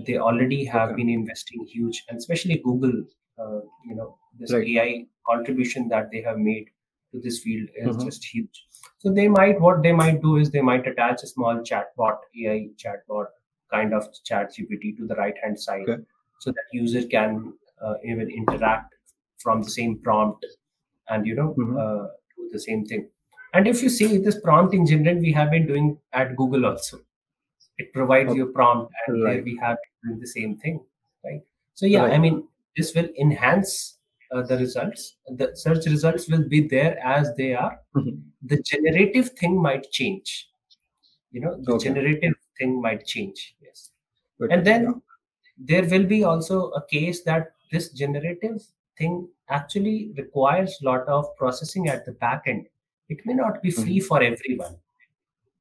they already have Okay. been investing huge and especially google uh, you know this Right. ai contribution that they have made to this field is Mhm. just huge so they might what they might do is they might attach a small chatbot ai chatbot kind of chat gpt to the right hand side Okay. so that user can uh, even interact from the same prompt and you know Mhm. uh, do the same thing and if you see this prompt engineering we have been doing at google also it provides Okay. you a prompt and there Right. we have doing the same thing right so yeah i mean this will enhance uh, the results the search results will be there as they are Mhm. the generative thing might change you know the Okay. generative thing might change yes But and then yeah. there will be also a case that this generative thing actually requires a lot of processing at the back end it may not be free Mhm. for everyone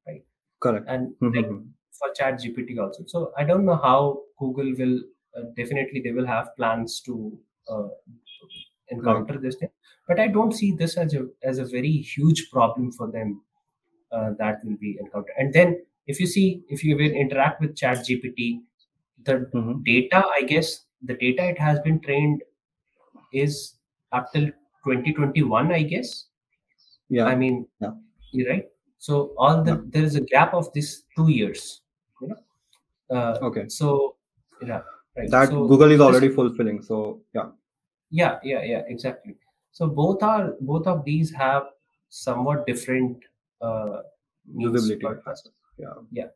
right Correct. and like Mhm. for chat gpt also so i don't know how google will uh, definitely they will have plans to uh, encounter this thing but i don't see this as a as a very huge problem for them uh, that will be encountered and then if you see if you will interact with chat gpt the Mhm. data i guess the data it has been trained is up till 2021 i guess Yeah. i mean Yeah. you're right so all the Yeah. there is a gap of this two years you know uh, Okay. so yeah right That so Google is this- already fulfilling. So yeah. yeah yeah yeah exactly so both are both of these have somewhat different uh Usability. Yeah. Yeah.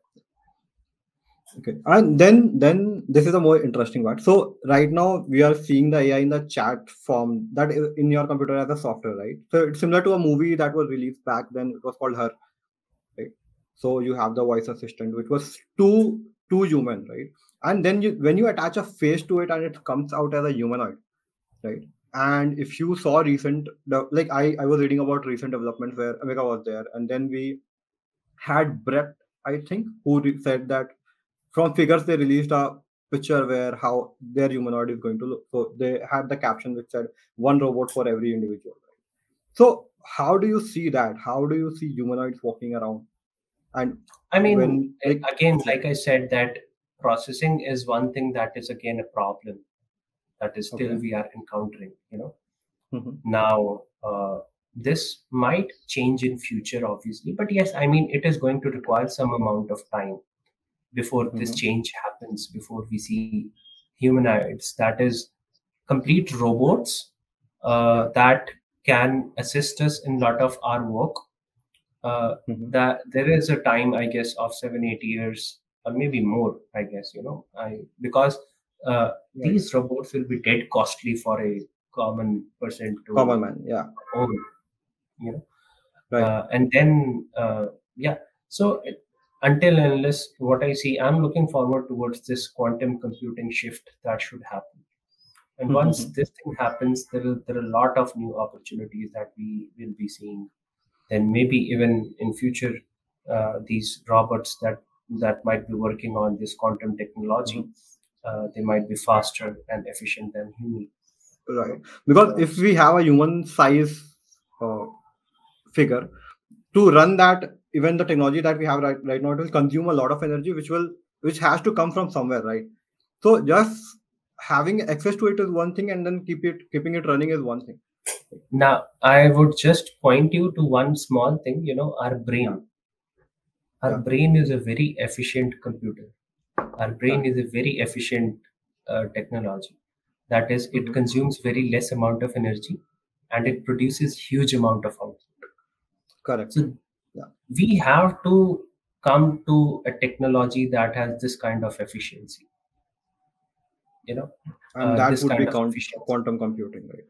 Okay. And then then this is a more interesting part. So right now we are seeing the AI in the chat form that is in your computer as a software, right? So it's similar to a movie that was released back then. It was called Her, right? So you have the voice assistant, which was too too human, right? And then you when you attach a face to it and it comes out as a humanoid, right? And if you saw recent, like I I was reading about recent developments where Ameca was there, and then we had Brett, I think, who re- said that from figures they released a picture where how their humanoid is going to look. So they had the caption which said one robot for every individual. Right? So how do you see that? How do you see humanoids walking around? And i mean when like again like i said that processing is one thing that is again a problem that is still Okay. we are encountering you know Mhm, now uh, this might change in future obviously but yes i mean it is going to require some amount of time before this Mhm. change happens before we see humanoids that is complete robots uh, that can assist us in a lot of our work uh, Mhm. that there is a time i guess of seven eight years or maybe more i guess you know i because uh, Right. these robots will be dead costly for a common person to common man, yeah, own you know right. uh, and then uh, yeah so it, until and unless what i see i'm looking forward towards this quantum computing shift that should happen and once Mhm. this thing happens there are, there are a lot of new opportunities that we will be seeing then maybe even in future uh, these robots that that might be working on this quantum technology uh, they might be faster and efficient than human right. Because if we have a human size uh, figure to run that, even the technology that we have right, right now, it will consume a lot of energy, which will which has to come from somewhere, right? So just having access to it is one thing and then keep it keeping it running is one thing. Now i would just point you to one small thing you know our brain. Our Yeah. brain is a very efficient computer. Our brain is a very efficient uh, technology. That is it Mhm. consumes very less amount of energy and it produces huge amount of output correct. So Yeah. we have to come to a technology that has this kind of efficiency you know and uh, that this would kind be count, quantum computing right?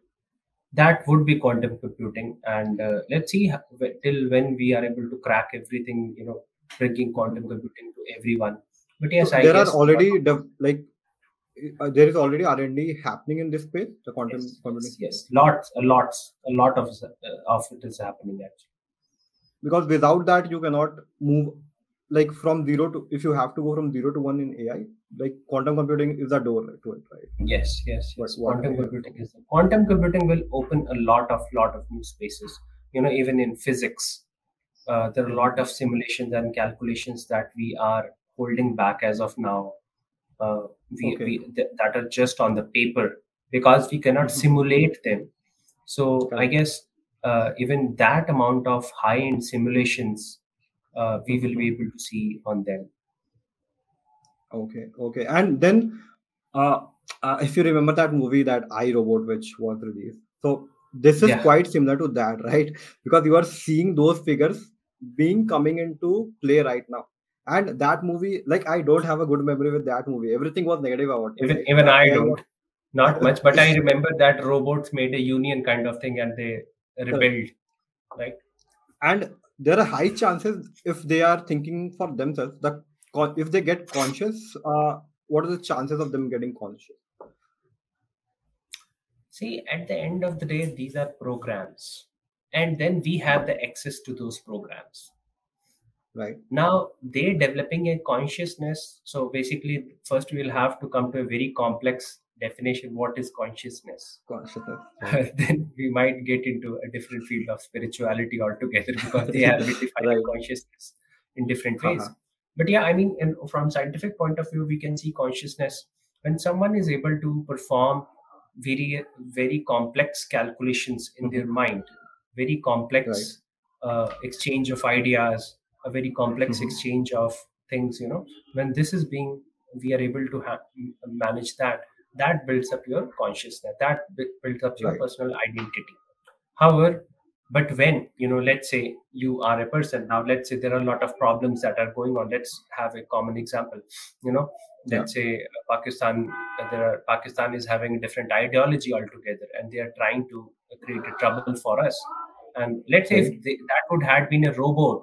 That would be quantum computing. And uh, let's see how, till when we are able to crack everything you know bringing quantum computing to everyone. But yes so i there are already like uh, there is already r&d happening in this space the quantum yes, computing yes, lots a lots a lot of uh, of it is happening actually because without that you cannot move like from zero to if you have to go from zero to one in ai like quantum computing is a door to it right? Yes yes yes. quantum computing is quantum computing will open a lot of lot of new spaces. You know even in physics uh, there are a lot of simulations and calculations that we are holding back as of now. Uh, we, Okay. we th- that are just on the paper because we cannot Mhm. simulate them. So i guess uh, even that amount of high end simulations uh, we will be able to see on them. Okay okay. And then uh, uh if you remember that movie that i robot which was released so this is Yeah. quite similar to that right? Because you are seeing those figures being coming into play right now. And that movie like i don't have a good memory with that movie. Everything was negative about it even even i don't. Not much but i remember that robots made a union kind of thing and they rebelled right? And there are high chances if they are thinking for themselves that if they get conscious uh, what are the chances of them getting conscious? See at the end of the day these are programs and then we have the access to those programs. Right. Now they're developing a consciousness so basically first we'll have to come to a very complex definition what is consciousness consciousness then we might get into a different field of spirituality altogether because they have defining Right. consciousness in different ways Uh-huh. but yeah i mean in, from scientific point of view we can see consciousness when someone is able to perform very very complex calculations in their mind very complex uh, exchange of ideas a very complex Mhm. exchange of things you know when this is being we are able to ha- manage that that builds up your consciousness that bu- builds up your Right. personal identity. However but when you know let's say you are a person now let's say there are a lot of problems that are going on let's have a common example you know let's say uh, pakistan there are pakistan is having a different ideology altogether and they are trying to create a trouble for us. And let's say if they, that would have been a robot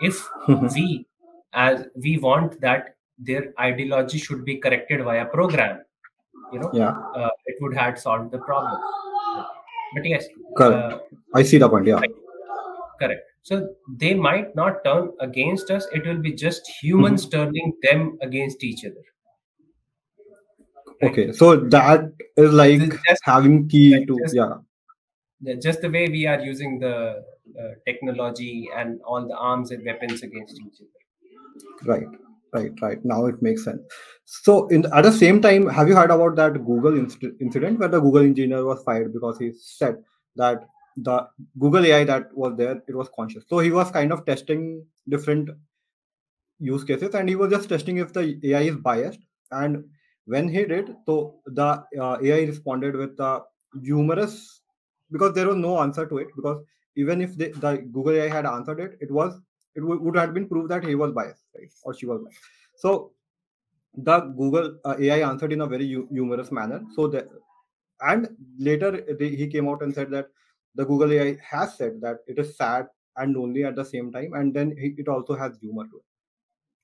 if we as we want that their ideology should be corrected via program you know yeah. uh, it would have solved the problem. But yes correct. uh, i see the point yeah. Correct. So they might not turn against us. It will be just humans Mm-hmm. turning them against each other. Right? okay. So that is like just- having key like to just- yeah. Yeah, just the way we are using the uh, technology and all the arms and weapons against each other. Right right right. Now it makes sense. So in at the same time have you heard about that google inc- incident where the google engineer was fired because he said that the google ai that was there it was conscious. So he was kind of testing different use cases and he was just testing if the ai is biased. And when he did so the uh, ai responded with the humorous because there was no answer to it because even if they, the google ai had answered it it was it would, would have been proved that he was biased right? Or she was biased. So the google uh, ai answered in a very hu- humorous manner. So that and later they, he came out and said that the google ai has said that it is sad and lonely at the same time and then he, it also has humor to it.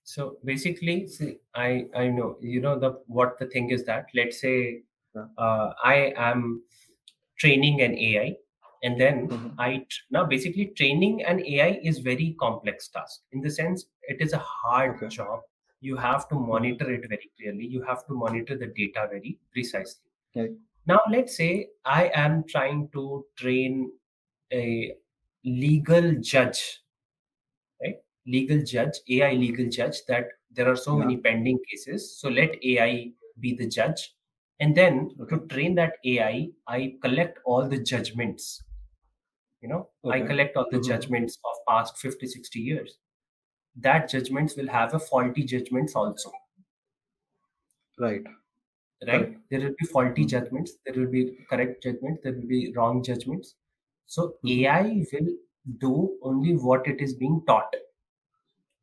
So basically see, i i know you know the what the thing is that let's say Yeah. uh, i am training an ai and then Mhm. i now basically training an ai is very complex task in the sense it is a hard Okay. job you have to monitor it very clearly you have to monitor the data very precisely Right. now let's say i am trying to train a legal judge right legal judge ai legal judge that there are so Yeah. many pending cases so let ai be the judge and then Okay. to train that ai i collect all the judgments you know i collect all the Mhm. judgments of past 50 60 years that judgments will have a faulty judgments also Right. right Correct. there will be faulty Mhm. judgments there will be correct judgments there will be wrong judgments so Mhm. ai will do only what it is being taught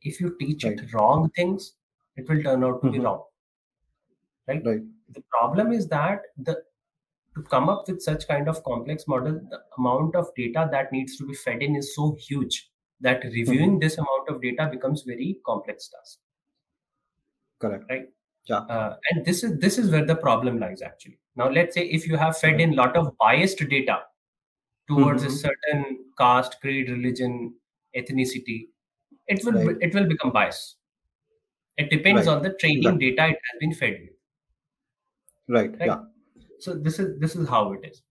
if you teach Right. it wrong things it will turn out to be Mhm. wrong right Right. the problem is that the to come up with such kind of complex model the amount of data that needs to be fed in is so huge that reviewing this amount of data becomes very complex task Correct. right Yeah. uh, and this is this is where the problem lies actually now let's say if you have fed in lot of biased data towards a Mhm. certain caste creed religion ethnicity it will Right. it will become biased it depends Right. on the training Exactly. data it has been fed with Right. right Yeah. So this is this is how it is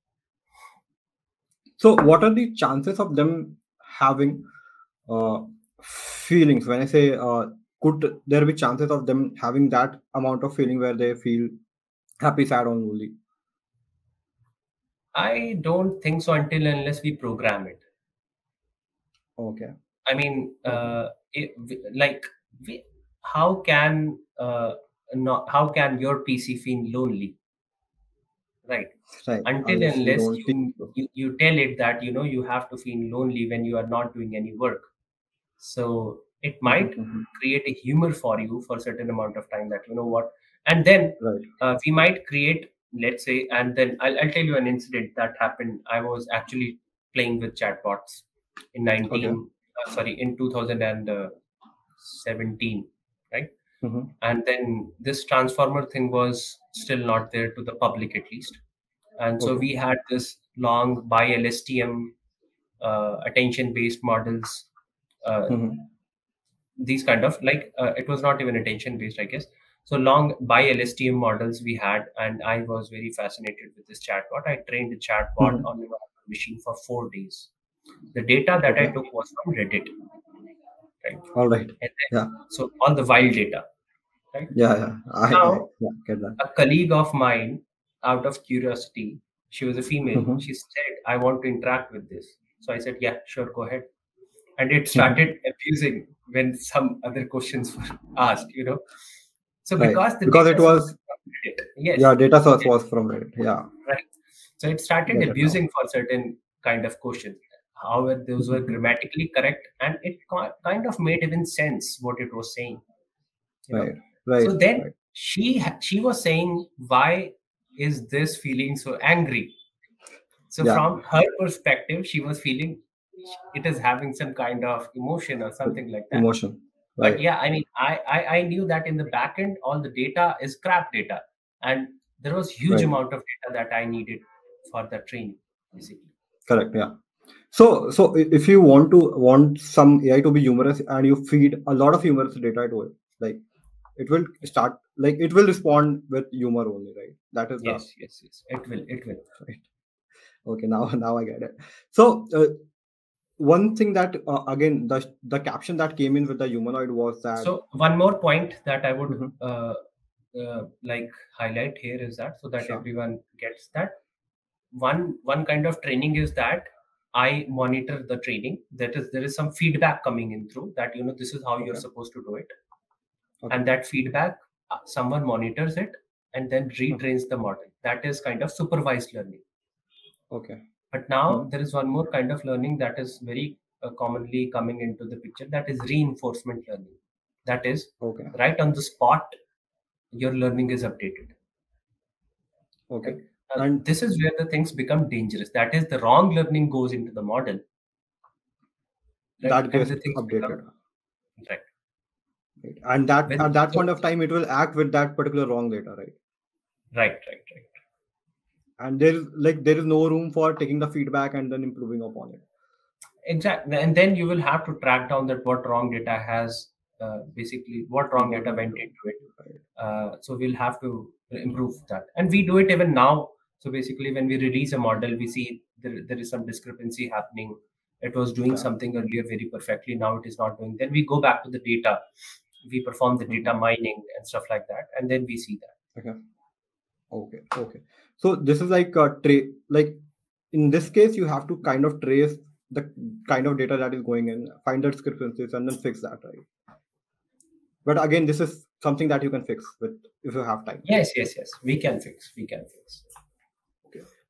So, what are the chances of them having uh, feelings? When I say, uh, could there be chances of them having that amount of feeling where they feel happy, sad, or lonely? i don't think so until unless we program it Okay. i mean uh, it, like we, how can uh, not how can your pc feel lonely right Right. until Unless you unless you, so. you you tell it that you know you have to feel lonely when you are not doing any work so it might Mhm. create a humor for you for a certain amount of time that you know what and then Right. uh, we might create let's say and then I'll, I'll tell you an incident that happened i was actually playing with chatbots in 19 Okay. uh, sorry in 2017 Mhm. and then this transformer thing was still not there to the public at least and so Okay. we had this long by lstm uh, attention based models uh, Mhm. these kind of like uh, it was not even attention based i guess so long by lstm models we had and i was very fascinated with this chatbot i trained the chatbot Mhm. on a machine for four days the data that i took was from reddit right All right. and then, Yeah. so on the wild data right Yeah. Yeah. I, I now yeah, get that. a colleague of mine out of curiosity she was a female Mhm. she said i want to interact with this so i said yeah sure go ahead and it Mhm. started abusing when some other questions were asked you know so Right. because the Because it was yes yeah, data source yes, was from Reddit. Yeah. right so it started Get it now. abusing for certain kind of questions however those were grammatically correct and it kind of made even sense what it was saying know Right. Right. so then Right. she she was saying why is this feeling so angry so Yeah. from her perspective she was feeling it is having some kind of emotion or something like that Emotion. but Right. yeah i mean I, I i knew that in the back end all the data is crap data and there was huge Right. amount of data that i needed for the training basically Correct. Yeah. So, so if you want to want some AI to be humorous and you feed a lot of humorous data to it, like it will start like it will respond with humor only, right? That is the yes yes yes it will it will right. Okay, now now I get it. So, uh, one thing that uh, again the the caption that came in with the humanoid was that so one more point that i would Mhm. uh, uh, like highlight here is that so that Sure. everyone gets that one one kind of training is that i monitor the training. That is there is some feedback coming in through that you know this is how you're supposed to do it. Okay. and that feedback uh, someone monitors it and then Mhm. retrains the model. That is kind of supervised learning. Okay, but now Mhm. there is one more kind of learning that is very uh, commonly coming into the picture that is reinforcement learning. That is okay, right on the spot your learning is updated. Okay, and this is where the things become dangerous. That is the wrong learning goes into the model. Right? That gets become updated. right. Right. And that when at that point of time, it will act with that particular wrong data, right? right right right. And there is like there is no room for taking the feedback and then improving upon it. exactly. And then you will have to track down that what wrong data has uh, basically what wrong data went into it. Uh, so we'll have to improve that. And we do it even now so basically when we release a model we see there, there is some discrepancy happening it was doing something earlier very perfectly now it is not doing then we go back to the data we perform the data mm-hmm. mining and stuff like that and then we see that Okay. Okay, okay. So this is like a tra- like in this case, you have to kind of trace the kind of data that is going in, find the discrepancies, and then fix that, right? But again, this is something that you can fix with if you have time. Yes, yes, yes. We can fix. We can fix.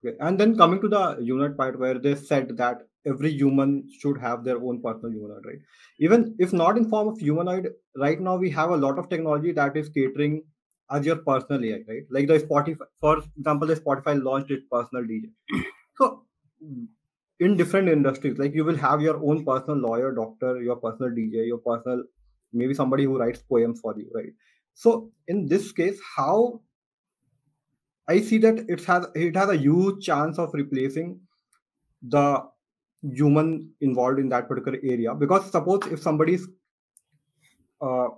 Okay. And then coming to the unit part where they said that every human should have their own personal humanoid, right? Even if not in form of humanoid, right now we have a lot of technology that is catering as your personal AI, right? Like the Spotify, for example, the Spotify launched its personal DJ. So in different industries, like you will have your own personal lawyer, doctor, your personal DJ, your personal maybe somebody who writes poems for you, right? So in this case, how I see that it has it has a huge chance of replacing the human involved in that particular area. Because suppose if somebody is uh,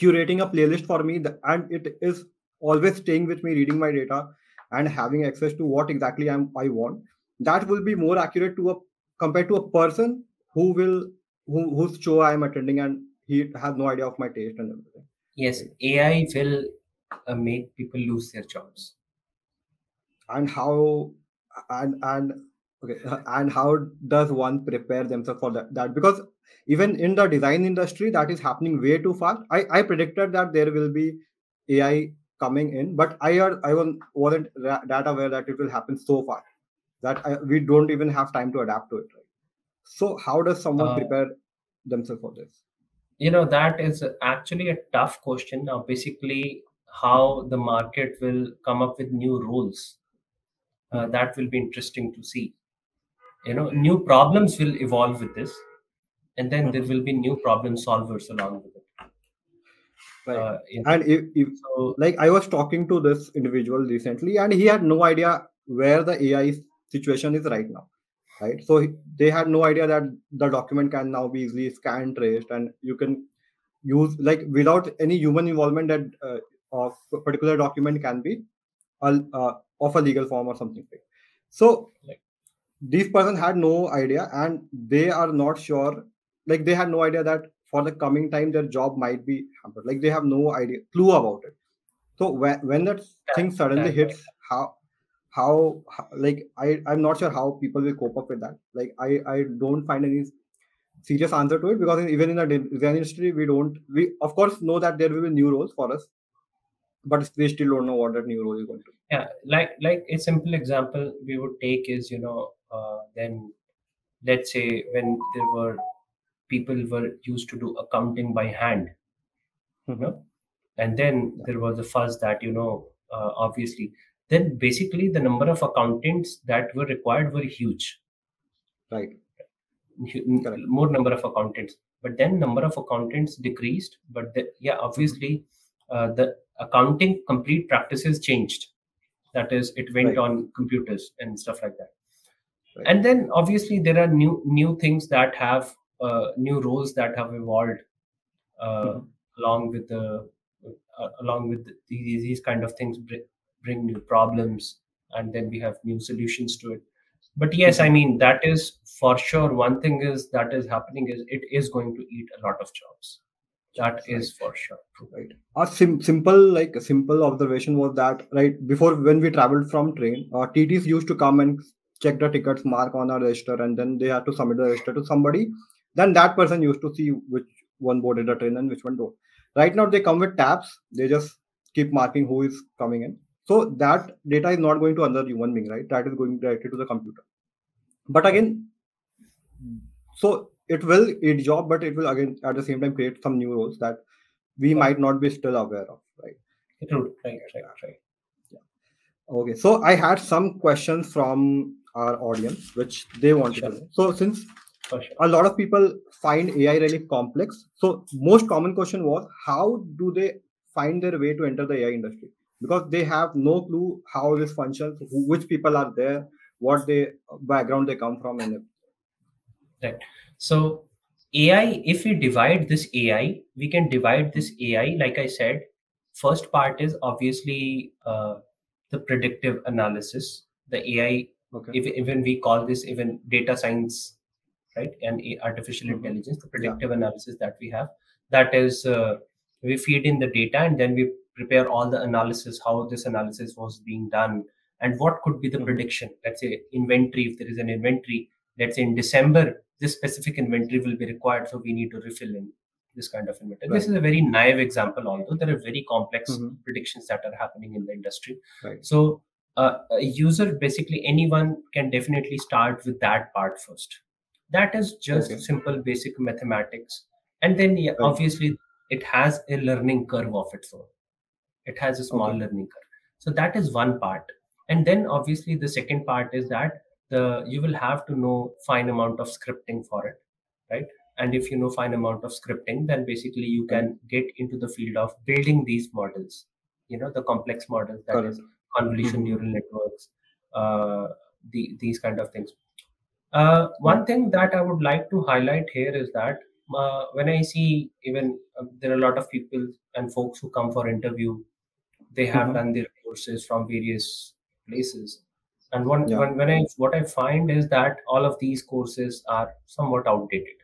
curating a playlist for me and it is always staying with me reading my data and having access to what exactly I'm, i want that will be more accurate to a compared to a person who will who, whose show i'm attending and he has no idea of my taste and everything. Yes ai will uh, make people lose their jobs. And how and and okay and how does one prepare themselves for that, that? Because even in the design industry that is happening way too fast. I i predicted that there will be ai coming in but i i wasn't that aware that it will happen so fast that I, we don't even have time to adapt to it right? So how does someone uh, prepare themselves for this? you know that is actually a tough question. Now basically how the market will come up with new rules uh, that will be interesting to see. You know new problems will evolve with this and then there will be new problem solvers along with it. Right. Uh, and if, if so, like i was talking to this individual recently and he had no idea where the ai situation is right now right? So they had no idea that the document can now be easily scanned traced and you can use like without any human involvement that uh, of a particular document can be uh, of a legal form or something like so like, these person had no idea and they are not sure like they had no idea that for the coming time their job might be hampered. Like they have no idea clue about it. So when, when that thing suddenly hits how how, like i i'm not sure how people will cope up with that. Like i i don't find any serious answer to it because even in the design industry we don't we of course know that there will be new roles for us but we still don't know what that new role is going to be yeah like like a simple example we would take is you know uh, then let's say when there were people were used to do accounting by hand mm-hmm. you know and then there was a fuss that you know uh, obviously then basically the number of accountants that were required were huge. Right. Correct. more number of accountants. But then number of accountants decreased but the, yeah obviously uh, the accounting complete practices changed that is it went right. on computers and stuff like that right. and then obviously there are new new things that have uh, new roles that have evolved uh, mm-hmm. along with the uh, along with the, these, these kind of things bring, bring new problems and then we have new solutions to it but yes i mean that is for sure one thing is that is happening is it is going to eat a lot of jobs that right. is for sure. Right. A sim- simple like a simple observation was that right before when we traveled from train uh, tts used to come and check the tickets mark on our register and then they had to submit the register to somebody. Then that person used to see which one boarded the train and which one don't. Right now they come with tabs. They just keep marking who is coming in. So that data is not going to another human being right? That is going directly to the computer. But again so it will eat job but it will again at the same time create some new roles that we might not be still aware of right True. right right right yeah. okay so i had some questions from our audience which they wanted sure. to know so since sure. a lot of people find ai really complex so most common question was how do they find their way to enter the ai industry because they have no clue how this functions which people are there what they background they come from and right so ai if we divide this ai we can divide this ai like i said first part is obviously uh, the predictive analysis the ai okay. if, even we call this even data science right and artificial mm-hmm. intelligence the predictive yeah. analysis that we have that is uh, we feed in the data and then we prepare all the analysis how this analysis was being done and what could be the Mhm. prediction let's say inventory if there is an inventory let's say in december this specific inventory will be required so we need to refill in this kind of inventory this is a very naive example although there are very complex Mhm. predictions that are happening in the industry Right. so uh, a user basically anyone can definitely start with that part first that is just Okay. simple basic mathematics and then yeah, Right. obviously it has a learning curve of its own it has a small Okay. learning curve so that is one part and then obviously the second part is that the you will have to know fine amount of scripting for it right and if you know fine amount of scripting then basically you can get into the field of building these models you know the complex models that is Correct. convolution Mhm. neural networks uh, the, these kind of things uh, one thing that I would like to highlight here is that uh, when I see even uh, there are a lot of people and folks who come for interview, they have Mhm. done their courses from various places, and one Yeah. when, when I what I find is that all of these courses are somewhat outdated.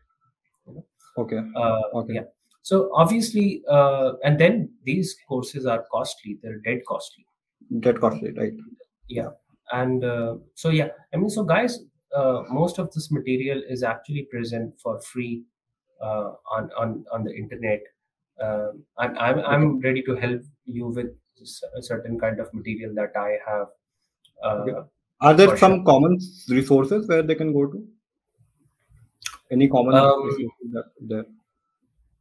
You know? Okay. Uh, Okay. Yeah. So obviously, uh, and then these courses are costly. They're dead costly Dead costly, right? yeah and uh, so yeah i mean so guys uh, most of this material is actually present for free uh, on on on the internet um, and I'm, I'm ready to help you with a certain kind of material that i have uh, Okay. Are there some common resources where they can go to? Any common Um, resources there?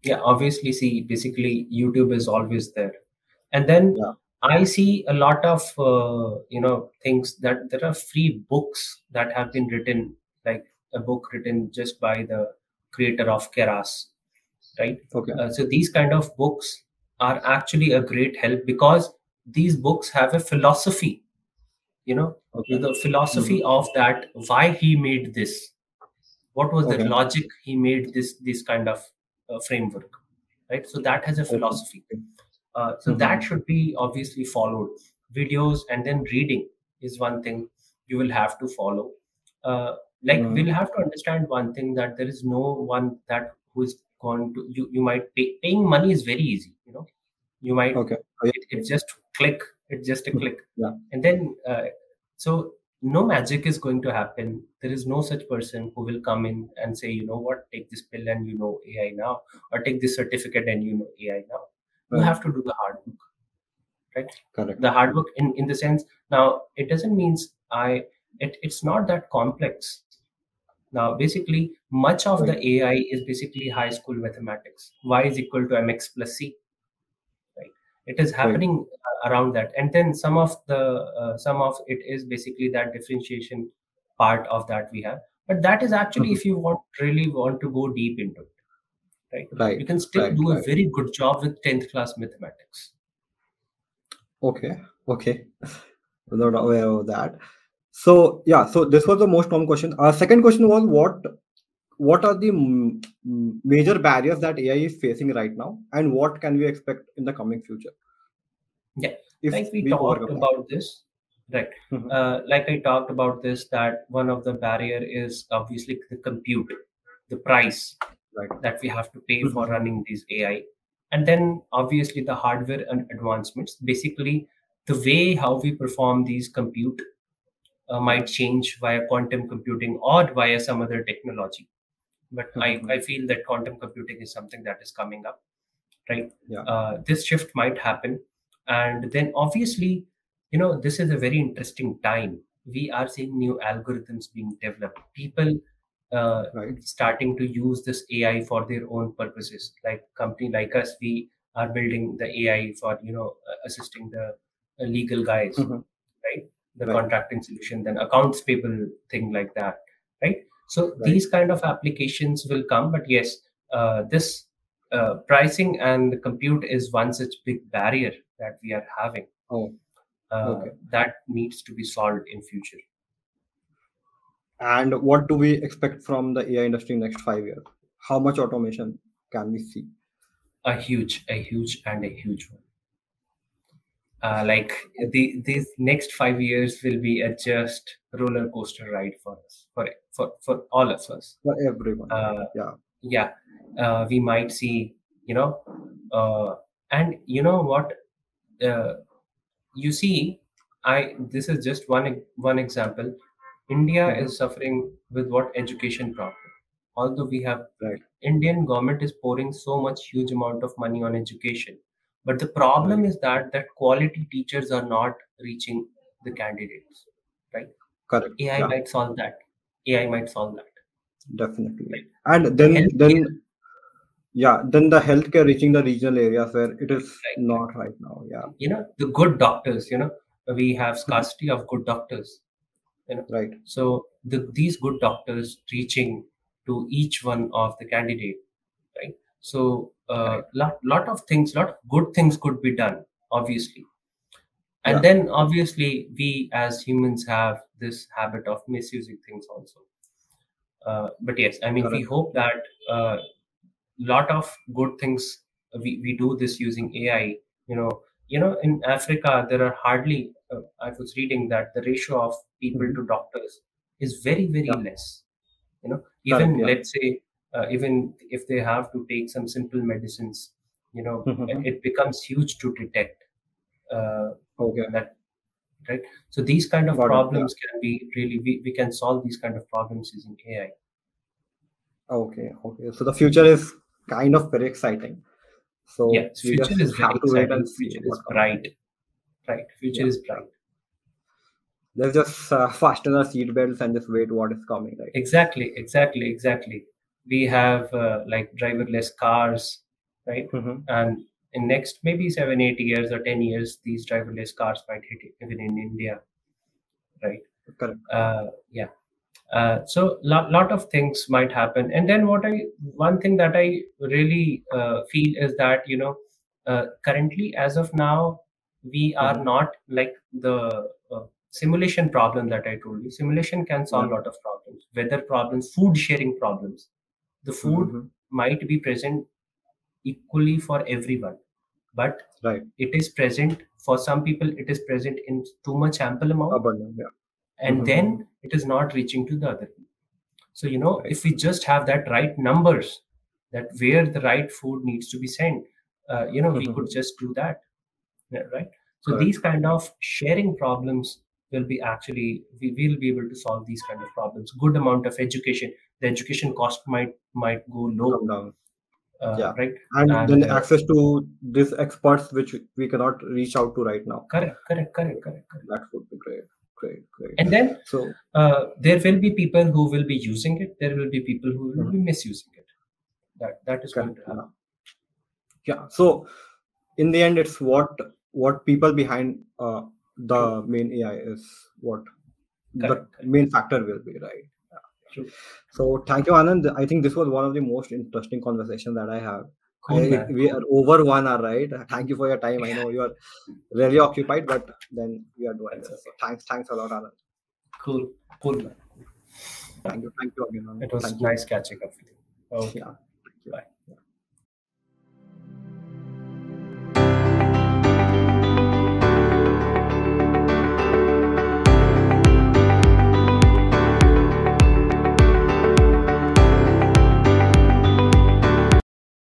yeah obviously see basically youtube is always there and then Yeah. i see a lot of uh, you know things that there are free books that have been written like a book written just by the creator of keras right Okay. uh, so these kind of books are actually a great help because these books have a philosophy you know Okay. the philosophy of that why he made this what was the logic he made this this kind of uh, framework right so that has a philosophy uh, so Mhm. that should be obviously followed videos and then reading is one thing you will have to follow uh, like Mhm. we'll have to understand one thing that there is no one that who is going to you you might pay paying money is very easy you know you might Okay. It, it's just click it's just a Mhm. click Yeah. and then uh, so no magic is going to happen. There is no such person who will come in and say you know what? Take this pill and you know ai now or take this certificate and you know ai now. You have to do the hard work. Right? Correct. the hard work in in the sense now it doesn't means i it, it's not that complex. Now basically much of the ai is basically high school mathematics. Y is equal to mx plus c. right it is happening uh, around that and then some of the uh, some of it is basically that differentiation part of that we have but that is actually Mhm. if you want really want to go deep into it right Right. you can still Right. do a Right. very good job with 10th class mathematics Okay. Okay. Not aware of that. So yeah. So this was the most common question. Our second question was what what are the mm, mm, major barriers that AI is facing right now, and what can we expect in the coming future? Yeah, If like we we talked about this right Mhm. uh, like i talked about this that one of the barrier is obviously the compute the price Right. that we have to pay for Mhm. running these ai and then obviously the hardware and advancements basically the way how we perform these compute uh, might change via quantum computing or via some other technology but I, Mhm. I feel that quantum computing is something that is coming up right Yeah. uh, this shift might happen and then obviously you know this is a very interesting time we are seeing new algorithms being developed people uh, Right. starting to use this ai for their own purposes like company like us we are building the ai for you know uh, assisting the uh, legal guys Mhm. right the Right. contracting solution then accounts people thing like that right so Right. these kind of applications will come but yes uh, this uh, pricing and compute is one such big barrier that we are having Oh. uh, Okay. that needs to be solved in future And what do we expect from the AI industry next five years? How much automation can we see? a huge a huge and a huge one uh, like the these next five years will be a just roller coaster ride for us for for for all of us For everyone. uh, yeah. yeah uh, we might see you know uh, and you know what uh, you see i this is just one one example india Mhm. is suffering with what education problem although we have Right. indian government is pouring so much huge amount of money on education but the problem is that that quality teachers are not reaching the candidates right Correct. ai Yeah, might solve that ai might solve that definitely. right And then healthcare then yeah, then the healthcare reaching the regional areas where it is right not right now. Yeah. you know the good doctors you know we have Mhm. scarcity of good doctors you know Right. so the, these good doctors reaching to each one of the candidate right so uh, lot lot of things lot of good things could be done obviously and Yeah. then obviously we as humans have this habit of misusing things also uh, but yes i mean we hope that uh, lot of good things we, we do this using ai you know you know in africa there are hardly uh, i was reading that the ratio of people Mhm. to doctors is very very Yeah. less you know Correct. even Yeah. let's say uh, even if they have to take some simple medicines you know Mhm. it becomes huge to detect uh, Okay. that right so these kind of Got it. Yeah. problems can be really we, we can solve these kind of problems using ai Okay. Okay. So the future is kind of very exciting. So yes we future is very have to wait exciting future is bright right future Yeah. is bright Let's just uh, fasten our seat belts and just wait what is coming. Right. exactly exactly exactly we have uh, like driverless cars right Mhm. and in next maybe seven eight years or 10 years these driverless cars might hit even in india right Correct. uh, yeah uh, so lot, lot of things might happen and then what i one thing that i really uh, feel is that you know uh, currently as of now we are Mhm. not like the uh, simulation problem that i told you simulation can solve a Yeah. lot of problems weather problems food sharing problems the food Mhm. might be present equally for everyone but Right. it is present for some people it is present in too much ample amount Abundant. Yeah. and Mhm. then it is not reaching to the other people so you know Right. if we just have that right numbers that where the right food needs to be sent uh, you know we Mhm. could just do that yeah, right so Correct. these kind of sharing problems will be actually we will be able to solve these kind of problems good amount of education the education cost might might go low down. uh, Yeah. right And and then uh, access to these experts which we cannot reach out to right now. correct correct correct correct correct That would be great. Great. Great. and then So uh, there will be people who will be using it there will be people who will Mhm. be misusing it that that is going correct. to happen Yeah. So in the end, it's what what people behind uh, the main AI is what the correct correct main factor will be, right? True So thank you, Anand. I think this was one of the most interesting conversations that I have. cool I, we are over one hour, right? Thank you for your time. I know you are really occupied, but then we are doing this. So thanks, thanks a lot, Anand. cool cool man Thank you, thank you again, Anand. it was Thank you. nice catching up with you okay Yeah, thank you. bye.